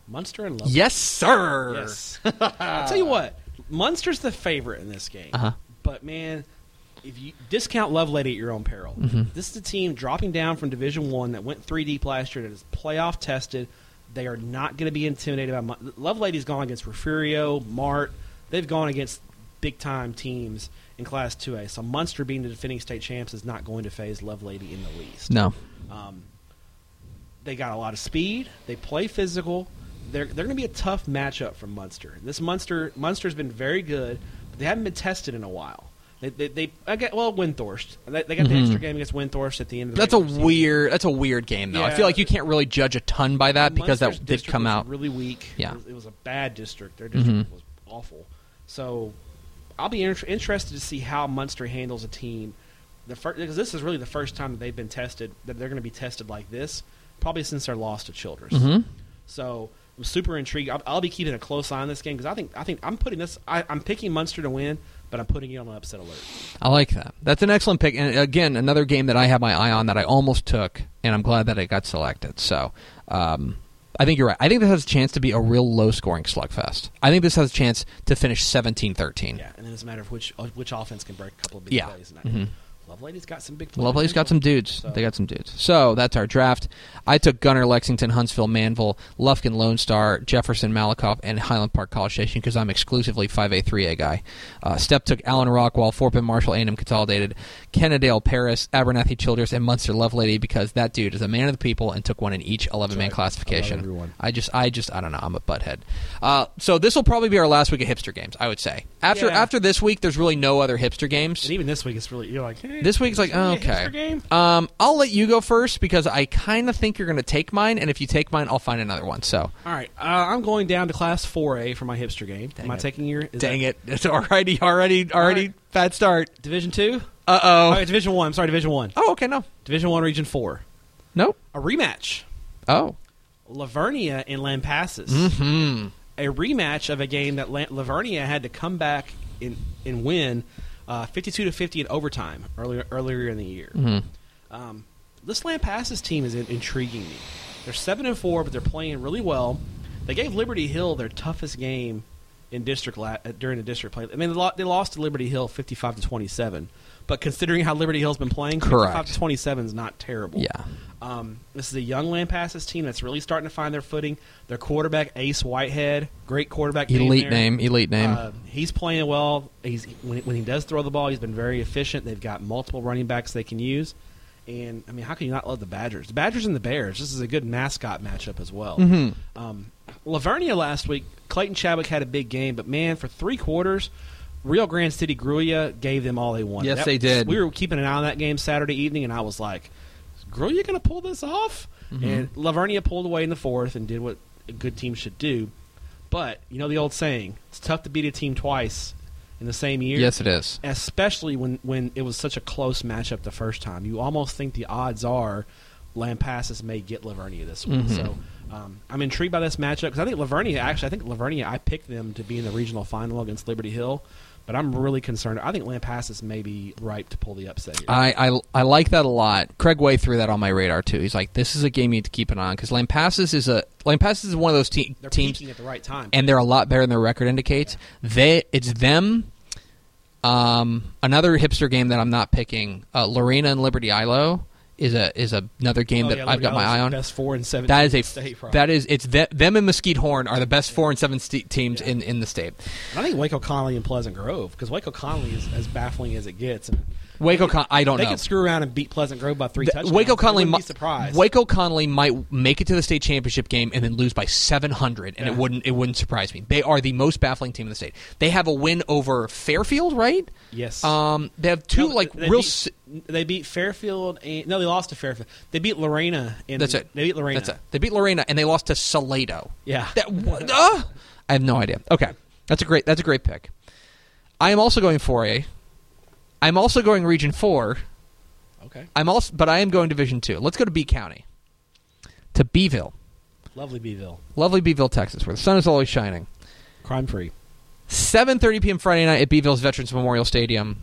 Munster and Love. Yes, sir. Yes. *laughs* I'll tell you what, Munster's the favorite in this game. Uh-huh. But man, if you discount Lovelady at your own peril, Mhm. this is a team dropping down from Division One that went three deep last year that is playoff tested. They are not going to be intimidated by Lovelady's gone against Refugio, Mart. They've gone against big time teams in Class 2A. So Munster being the defending state champs is not going to phase Lovelady in the least. No. Um, they got a lot of speed. They play physical. They're they're going to be a tough matchup for Munster. This Munster Munster's been very good, but they haven't been tested in a while. They, they, they I well, Windthorst. They, they got the Mhm. extra game against Windthorst at the end of the That's a season. weird. That's a weird game, though. I feel like you can't really judge a ton by that because that did come was out. really weak. Yeah. it was, it was a bad district. Their district Mhm. was awful. So I'll be inter- interested to see how Munster handles a team. The first because this is really the first time that they've been tested that they're going to be tested like this, probably since their loss to Childress. hmm So I'm super intrigued. I'll, I'll be keeping a close eye on this game because I think I think I'm putting this. I, I'm picking Munster to win, but I'm putting you on an upset alert. I like that. That's an excellent pick. And again, another game that I have my eye on that I almost took, and I'm glad that it got selected. So, um, I think you're right. I think this has a chance to be a real low scoring slugfest. I think this has a chance to finish 17 13. Yeah, and then it's a matter of which which offense can break a couple of big Yeah. plays. And I. Lovelady's got some big. play Lovely's got some dudes. So- They got some dudes. So that's our draft. I took Gunter, Lexington, Huntsville, Manvel, Lufkin, Lone Star, Jefferson, Malakoff, and Highland Park College Station because I'm exclusively 5A, 3A guy. Uh, Step took Allen Rockwall, and Marshall, A&M Consolidated, Kennedale, Paris, Abernathy, Childress, and Munster Lovelady because that dude is a man of the people and took one in each 11 man right. classification. I. I just, I just, I don't know. I'm a butthead. Uh, so this will probably be our last week of hipster games. I would say after Yeah. after this week, there's really no other hipster games. And even this week, it's really you're like hey, This week's like, oh, okay. Um, I'll let you go first because I kind of think you're going to take mine, and if you take mine, I'll find another one. So, All right, uh, I'm going down to Class 4A for my hipster game. Dang Am I taking your? dang that it, it's already, already, already right. bad start. Division two? Uh Oh, oh. Division one. I'm sorry, Division one. Oh, okay, no, Division one, Region four. nope. A rematch. Oh, La Vernia and Lampasas. hmm. A rematch of a game that La- Lavernia had to come back in, and win, uh, 52 to 50 in overtime earlier earlier in the year. hmm Um, this Lampasas team is in- intriguing me. They're seven and four, but they're playing really well. They gave Liberty Hill their toughest game in district la- uh, during the district play. I mean, they, lost to Liberty Hill fifty-five to twenty-seven. But considering how Liberty Hill's been playing, Correct. to twenty-seven is not terrible. Yeah. Um, this is a young Lampasas team that's really starting to find their footing. Their quarterback, Ace Whitehead, great quarterback. Elite name, elite name. Uh, he's playing well. He's when, when he does throw the ball, he's been very efficient. They've got multiple running backs they can use, and I mean, how can you not love the Badgers? The Badgers and the Bears. This is a good mascot matchup as well. hmm Um, La Vernia last week, Clayton Chadwick had a big game, but man, for three quarters, Rio Grande City Grulla gave them all they wanted. Yes, That- they did. We were keeping an eye on that game Saturday evening, and I was like, "Is Grulla going to pull this off?" Mhm. And La Vernia pulled away in the fourth and did what a good team should do. But you know the old saying: it's tough to beat a team twice in the same year. Yes, it is. especially when when it was such a close matchup the first time. You almost think the odds are Lampasas may get La Vernia this week. Mhm. So um, I'm intrigued by this matchup because I think La Vernia actually I think La Vernia I picked them to be in the regional final against Liberty Hill, but I'm really concerned. I think Lampasas may be ripe to pull the upset here. I, I I like that a lot. Craig Way threw that on my radar too. He's like, "This is a game you need to keep an eye on because Lampasas is a Lampasas is one of those te- They're teams, at the right time. and they're a lot better than their record indicates. They it's them. Um, another hipster game that I'm not picking, uh, Lorena and Liberty Ilo is a is another oh, game Oh, that yeah, I've got my eye on. Best four and seven. That is a state, that is it's the, them and Mesquite Horn are the best four and seven st- teams in, in the state. And I think Waco Connolly and Pleasant Grove because Waco Connolly is as baffling as it gets. And Waco, Con- I don't know. they know. could screw around and beat Pleasant Grove by three touchdowns. Waco Connolly, wouldn't be surprised. Waco Connolly might make it to the state championship game and then lose by 700, and it wouldn't it wouldn't surprise me. They are the most baffling team in the state. They have a win over Fairfield, right? yes. Um, they have two No, like they real. Beat, s- they beat Fairfield. And, no, they lost to Fairfield. They beat Lorena. In, that's it. They beat Lorena. That's it. They beat Lorena and they lost to Salado. Yeah. That? Uh, I have no idea. Okay, that's a great that's a great pick. I am also going for a. I'm also going Region Four. okay. I'm also, but I am going Division Two. Let's go to Bee County, to Beeville, Lovely Beeville. lovely Beeville, Texas, where the sun is always shining. Crime free. 7:30 p.m. Friday night at Beeville's Veterans Memorial Stadium.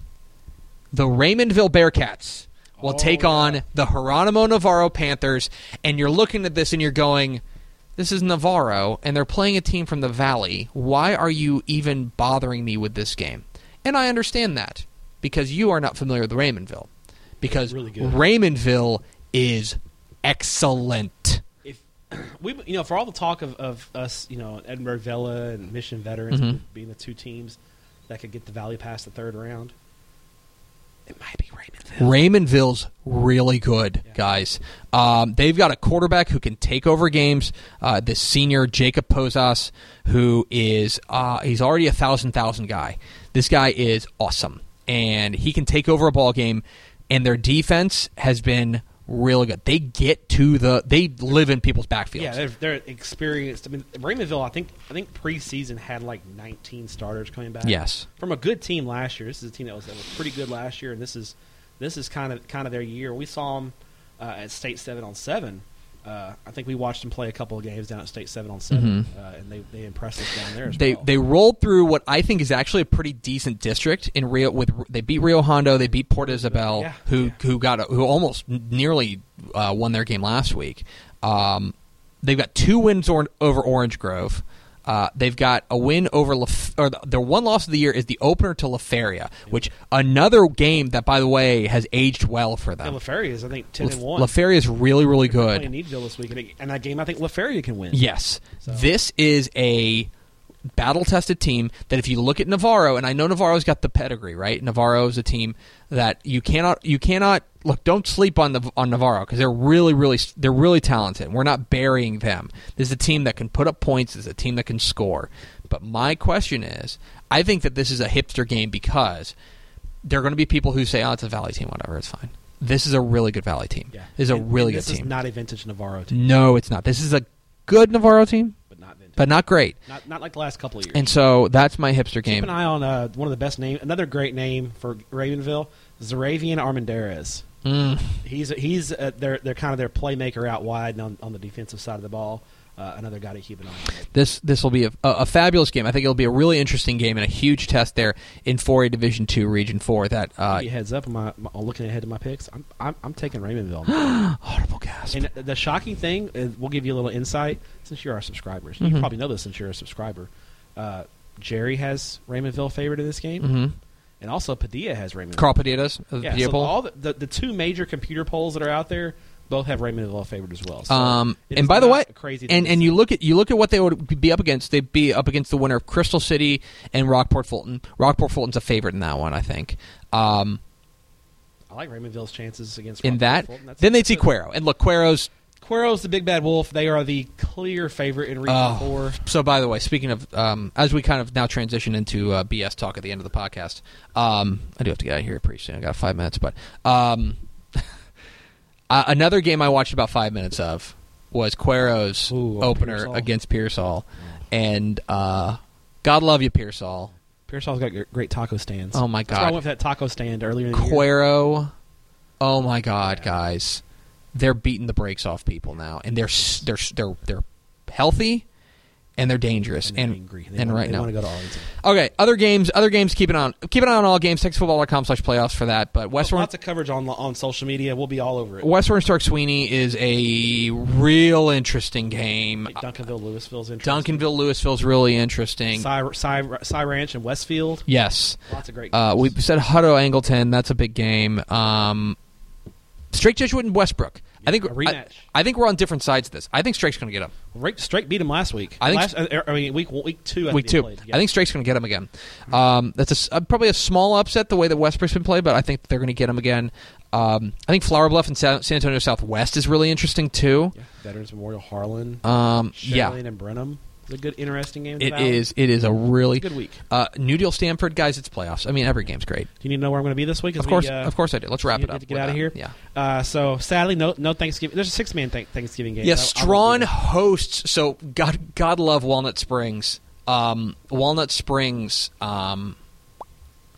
The Raymondville Bearcats will Oh, take yeah. on the Geronimo Navarro Panthers, and you're looking at this and you're going, "This is Navarro, and they're playing a team from the Valley. Why are you even bothering me with this game?" And I understand that because you are not familiar with Raymondville, because Really. Raymondville is excellent. If *clears throat* we, you know, for all the talk of, of us, you know, Edinburg Vela and Mission Veterans Mhm. being the two teams that could get the Valley past the third round, it might be Raymondville. Raymondville's really good, Yeah. guys. Um, they've got a quarterback who can take over games. Uh, this senior Jacob Posas, who is uh, he's already a thousand thousand guy. This guy is awesome. And he can take over a ball game. And their defense has been really good. They get to the they live in people's backfields. Yeah, they're, they're experienced. I mean, Raymondville. I think I think preseason had like 19 starters coming back. Yes. from a good team last year. This is a team that was, that was pretty good last year, and this is this is kind of kind of their year. We saw them uh, at State seven on seven. Uh, I think we watched them play a couple of games down at State seven on 7 uh, and they, they impressed us down there. As Mm-hmm. they well. they rolled through what I think is actually a pretty decent district in Rio. With they beat Rio Hondo, they beat Port Isabel, Yeah. who Yeah. who got a, who almost nearly uh, won their game last week. Um, they've got two wins or, over Orange Grove. Uh, they've got a win over Laf- or their one loss of the year is the opener to La Feria, which another game that by the way has aged well for them. and La Feria is I think 10 and one. La Feria is really really good. Needville this week, and, that game I think La Feria can win. Yes. So- This is a battle tested team that if you look at Navarro, and I know Navarro's got the pedigree, right? Navarro is a team that you cannot you cannot look. Don't sleep on the on Navarro because they're really really they're really talented. We're not burying them. This is a team that can put up points. This is a team that can score. But my question is, I think that this is a hipster game because there are going to be people who say, "Oh, it's a Valley team. Whatever, it's fine." This is a really good Valley team. Yeah. This is a And- really and good this team. is not a vintage Navarro team, no, it's not. This is a good Navarro team, but not vintage. but not great. not not like the last couple of years. And so that's my hipster game. Keep an eye on uh, one of the best name, another great name for Raymondville, Zaravian Armendariz. Mm. He's he's uh, they're they're kind of their playmaker out wide and on, on the defensive side of the ball. Uh, another guy to keep an eye on. This this will be a, a, fabulous game. I think it'll be a really interesting game and a huge test there in 4A Division Two, Region Four. That uh, Give you a heads up, on my, my looking ahead to my picks. I'm I'm, I'm taking Raymondville. *gasps* audible gasp. and the shocking thing, is, we'll give you a little insight since you're our subscribers. You Mhm. probably know this since you're a subscriber. Uh, Jerry has Raymondville favored in this game, hmm and also Padilla has Raymondville. Carl Padillas, the yeah, Padilla so all the, the the two major computer polls that are out there both have Raymondville favored as well. So Um, and by the way, crazy and and you look at you look at what they would be up against. They'd be up against the winner of Crystal City and Rockport Fulton. Rockport Fulton's a favorite in that one, I think. Um, I like Raymondville's chances against in Rockport that, Fulton. That's- then they'd see Cuero, and look, Cuero's Cuero's the big bad wolf. They are the clear favorite in Region Oh. Four. So, by the way, speaking of, um, as we kind of now transition into uh, BS talk at the end of the podcast, um, I do have to get out of here pretty soon. I got five minutes, but um, uh, another game I watched about five minutes of was Cuero's Ooh, opener Pearsall. against Pearsall, and uh, God love you, Pearsall. Pearsall's got gr- great taco stands. Oh my That's why I God, went for that taco stand earlier in. Cuero. Oh my God, Yeah. guys, they're beating the brakes off people now, and they're they're they're they're healthy and they're dangerous And they're and angry. They and want, right they now want to go to Arlington. Okay, other games, other games. Keep it on, keep it on all games. TexasFootball.com slash playoffs for that. But West Orange, Lots of coverage on on social media. We'll be all over it. West Orange Stark Sweeney is a real interesting game. Like Duncanville, Lewisville's interesting. Duncanville, Lewisville's really interesting. Cy, Cy, Cy Ranch and Westfield. Yes, Lots of great. uh, we said Hutto Angleton. That's a big game. Um, Strake Jesuit and Westbrook. I think rematch. I, I think we're on different sides of this. I think Strake's going to get him. Right, Strake beat him last week. I think- Last, uh, I mean, week week two. I Week think two. played. I think Strake's going to get him again. Um, that's a uh probably a small upset the way that Westbrook's been played, but I think they're going to get him again. Um, I think Flour Bluff and San, San Antonio Southwest is really interesting too. Yeah. Veterans Memorial Harlan. Um, yeah, and Brenham. It's a good, interesting game. it is. It is a really good week. uh, New Deal Stamford guys. It's playoffs. I mean, every game's great. Do you need to know where I'm going to be this week? Of course, we, uh, of course I do. Let's wrap it up. get to get with outta here? Yeah. Uh, so sadly, no no Thanksgiving. There's a six man th- Thanksgiving game. Yeah, I- I won't Strawn hosts. So God, God love Walnut Springs. Um, Walnut Springs um,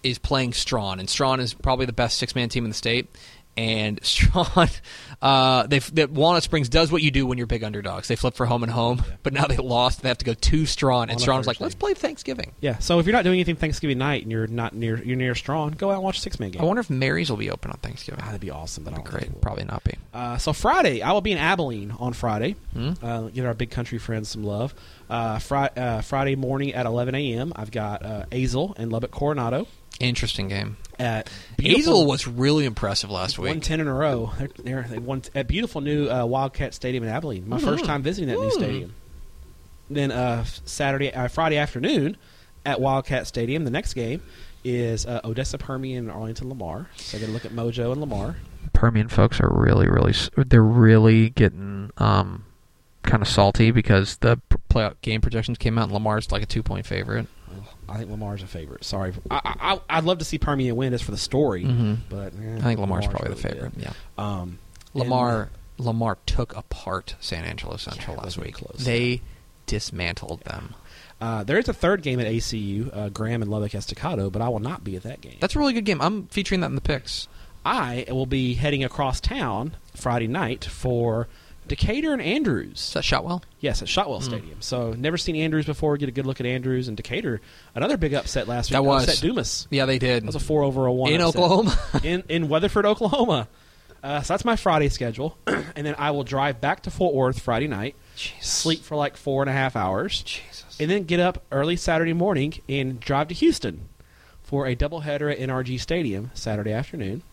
is playing Strawn, and Strawn is probably the best six man team in the state. And *laughs* Strawn, uh, they that Walnut Springs does what you do when you're big underdogs. They flip for home and home, but now they lost. And they have to go to Strawn, and Strawn's like, "Let's play Thanksgiving." Yeah. So if you're not doing anything Thanksgiving night and you're not near you're near Strawn, go out and watch a six man game. I wonder if Mary's will be open on Thanksgiving. Ah, that'd be awesome. but That'd be great. Probably not be. Uh, so Friday, I will be in Abilene on Friday. Hmm? Uh, give our big country friends some love. Uh, fri- uh, Friday morning at 11 a.m. I've got uh, Azle and Lubbock Coronado Interesting game. at Azle was really impressive last won week. ten in a row. They're, they're, they won at beautiful new uh, Wildcat Stadium in Abilene. My Mhm. first time visiting that new stadium. Then uh, Saturday, uh, Friday afternoon at Wildcat Stadium. The next game is uh, Odessa Permian and Arlington Lamar. So they're going to look at Mojo and Lamar. Permian folks are really, really, they're really getting um, kind of salty because the p- play game projections came out and Lamar's like a two point favorite. I think Lamar's a favorite. Sorry, I, I, I'd love to see Permian win just for the story, Mhm. but eh, I think Lamar's, probably really the favorite. good. Yeah. Um, Lamar Lamar took apart San Angelo Central Yeah, last week. close. They dismantled them. Uh, there is a third game at ACU, uh, Graham and Lubbock Estacado, but I will not be at that game. That's a really good game. I'm featuring that in the picks. I will be heading across town Friday night for Decatur and Is Andrews. that Shotwell? Yes, at Shotwell Hmm. Stadium. So never seen Andrews before. Get a good look at Andrews and Decatur. Another big upset last week. That was. upset Dumas. Yeah, they did. That was a four over a one in upset. Oklahoma. *laughs* in in Weatherford, Oklahoma. Uh, so that's my Friday schedule, *clears throat* and then I will drive back to Fort Worth Friday night, Jesus. sleep for like four and a half hours, Jesus. and then get up early Saturday morning and drive to Houston for a doubleheader at NRG Stadium Saturday afternoon.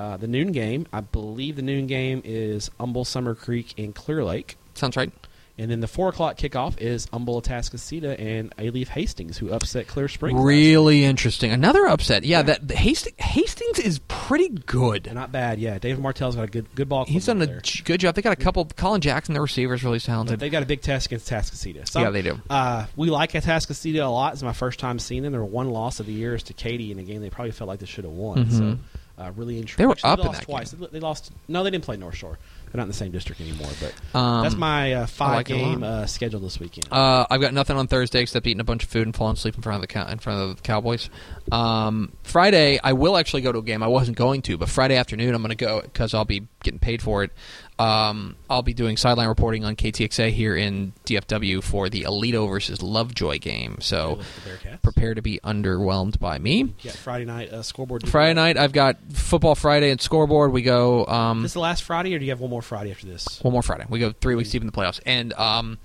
Uh, the noon game, I believe the noon game is Humble Summer Creek and Clear Lake. Sounds right. And then the four o'clock kickoff is Humble Atascocita and Alief Hastings, who upset Clear Springs. Really interesting. Another upset. Yeah, that the Hastings, Hastings is pretty good. Not bad, yeah. David Martell's got a good good ball. club He's done a there. j- good job. They got a couple. Colin Jackson, the receiver, is really But talented. they got a big test against Atascocita. So, Yeah, they do. Uh, we like Atascocita a lot. It's my first time seeing them. Their one loss of the year is to Katy in a game they probably felt like they should have won. So, uh, really interesting. They were Actually, up in lost that twice. They lost. No, they didn't play North Shore. They're not in the same district anymore. But Um, that's my uh, five like game uh, schedule this weekend. Uh, I've got nothing on Thursday except eating a bunch of food and falling asleep in front of the cow- in front of the Cowboys. Um, Friday, I will actually go to a game. I wasn't going to, but Friday afternoon, I'm going to go because I'll be getting paid for it. Um, I'll be doing sideline reporting on KTXA here in DFW for the Aledo versus Lovejoy game. So With the Bearcats. prepare to be underwhelmed by me. Yeah, Friday night uh, scoreboard. Friday night, I've got football Friday and scoreboard. We go. Um, This the last Friday, or do you have one more Friday after this? one more Friday. We go three weeks deep in the playoffs, and um,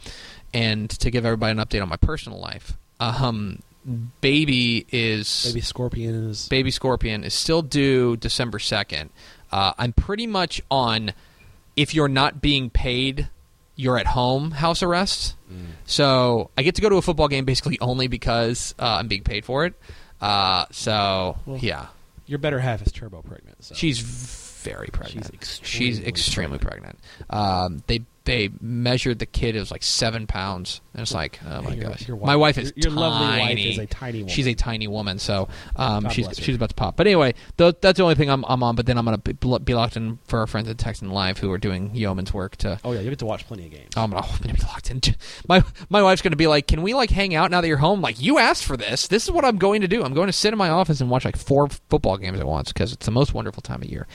and to give everybody an update on my personal life, um, baby is Maybe Scorpion is. baby Scorpion is still due December second. Uh, I'm pretty much on. If you're not being paid, you're at home house arrest. Mm. So I get to go to a football game basically only because uh, I'm being paid for it. Uh, so Well, yeah, Your better half is turbo pregnant. So. she's very pregnant. She's She's extremely extremely pregnant. Um, they they measured the kid. It was like seven pounds, and it's like, oh my Your- gosh, your my wife is your, your lovely wife is a tiny woman. She's a tiny woman, so um, she's she's about to pop. But anyway, th- that's the only thing I'm, I'm on. But then I'm gonna be, be locked in for our friends at Texan Live who are doing yeoman's work to. Oh yeah, you get to watch plenty of games. I'm gonna, I'm gonna be locked in. *laughs* My my wife's gonna be like, "Can we like hang out now that you're home?" Like, you asked for this. This is what I'm going to do. I'm going to sit in my office and watch like four football games at once because it's the most wonderful time of year.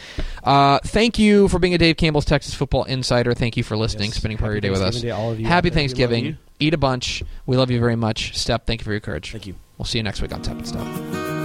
Uh, thank you for being a Dave Campbell's Texas Football Insider. Thank you for listening, Yes. spending part of your day with us. Thanksgiving all of you Happy there. We love Thanksgiving. Eat a bunch. We love you very much. Step, thank you for your courage. Thank you. We'll see you next week on Tep and Step.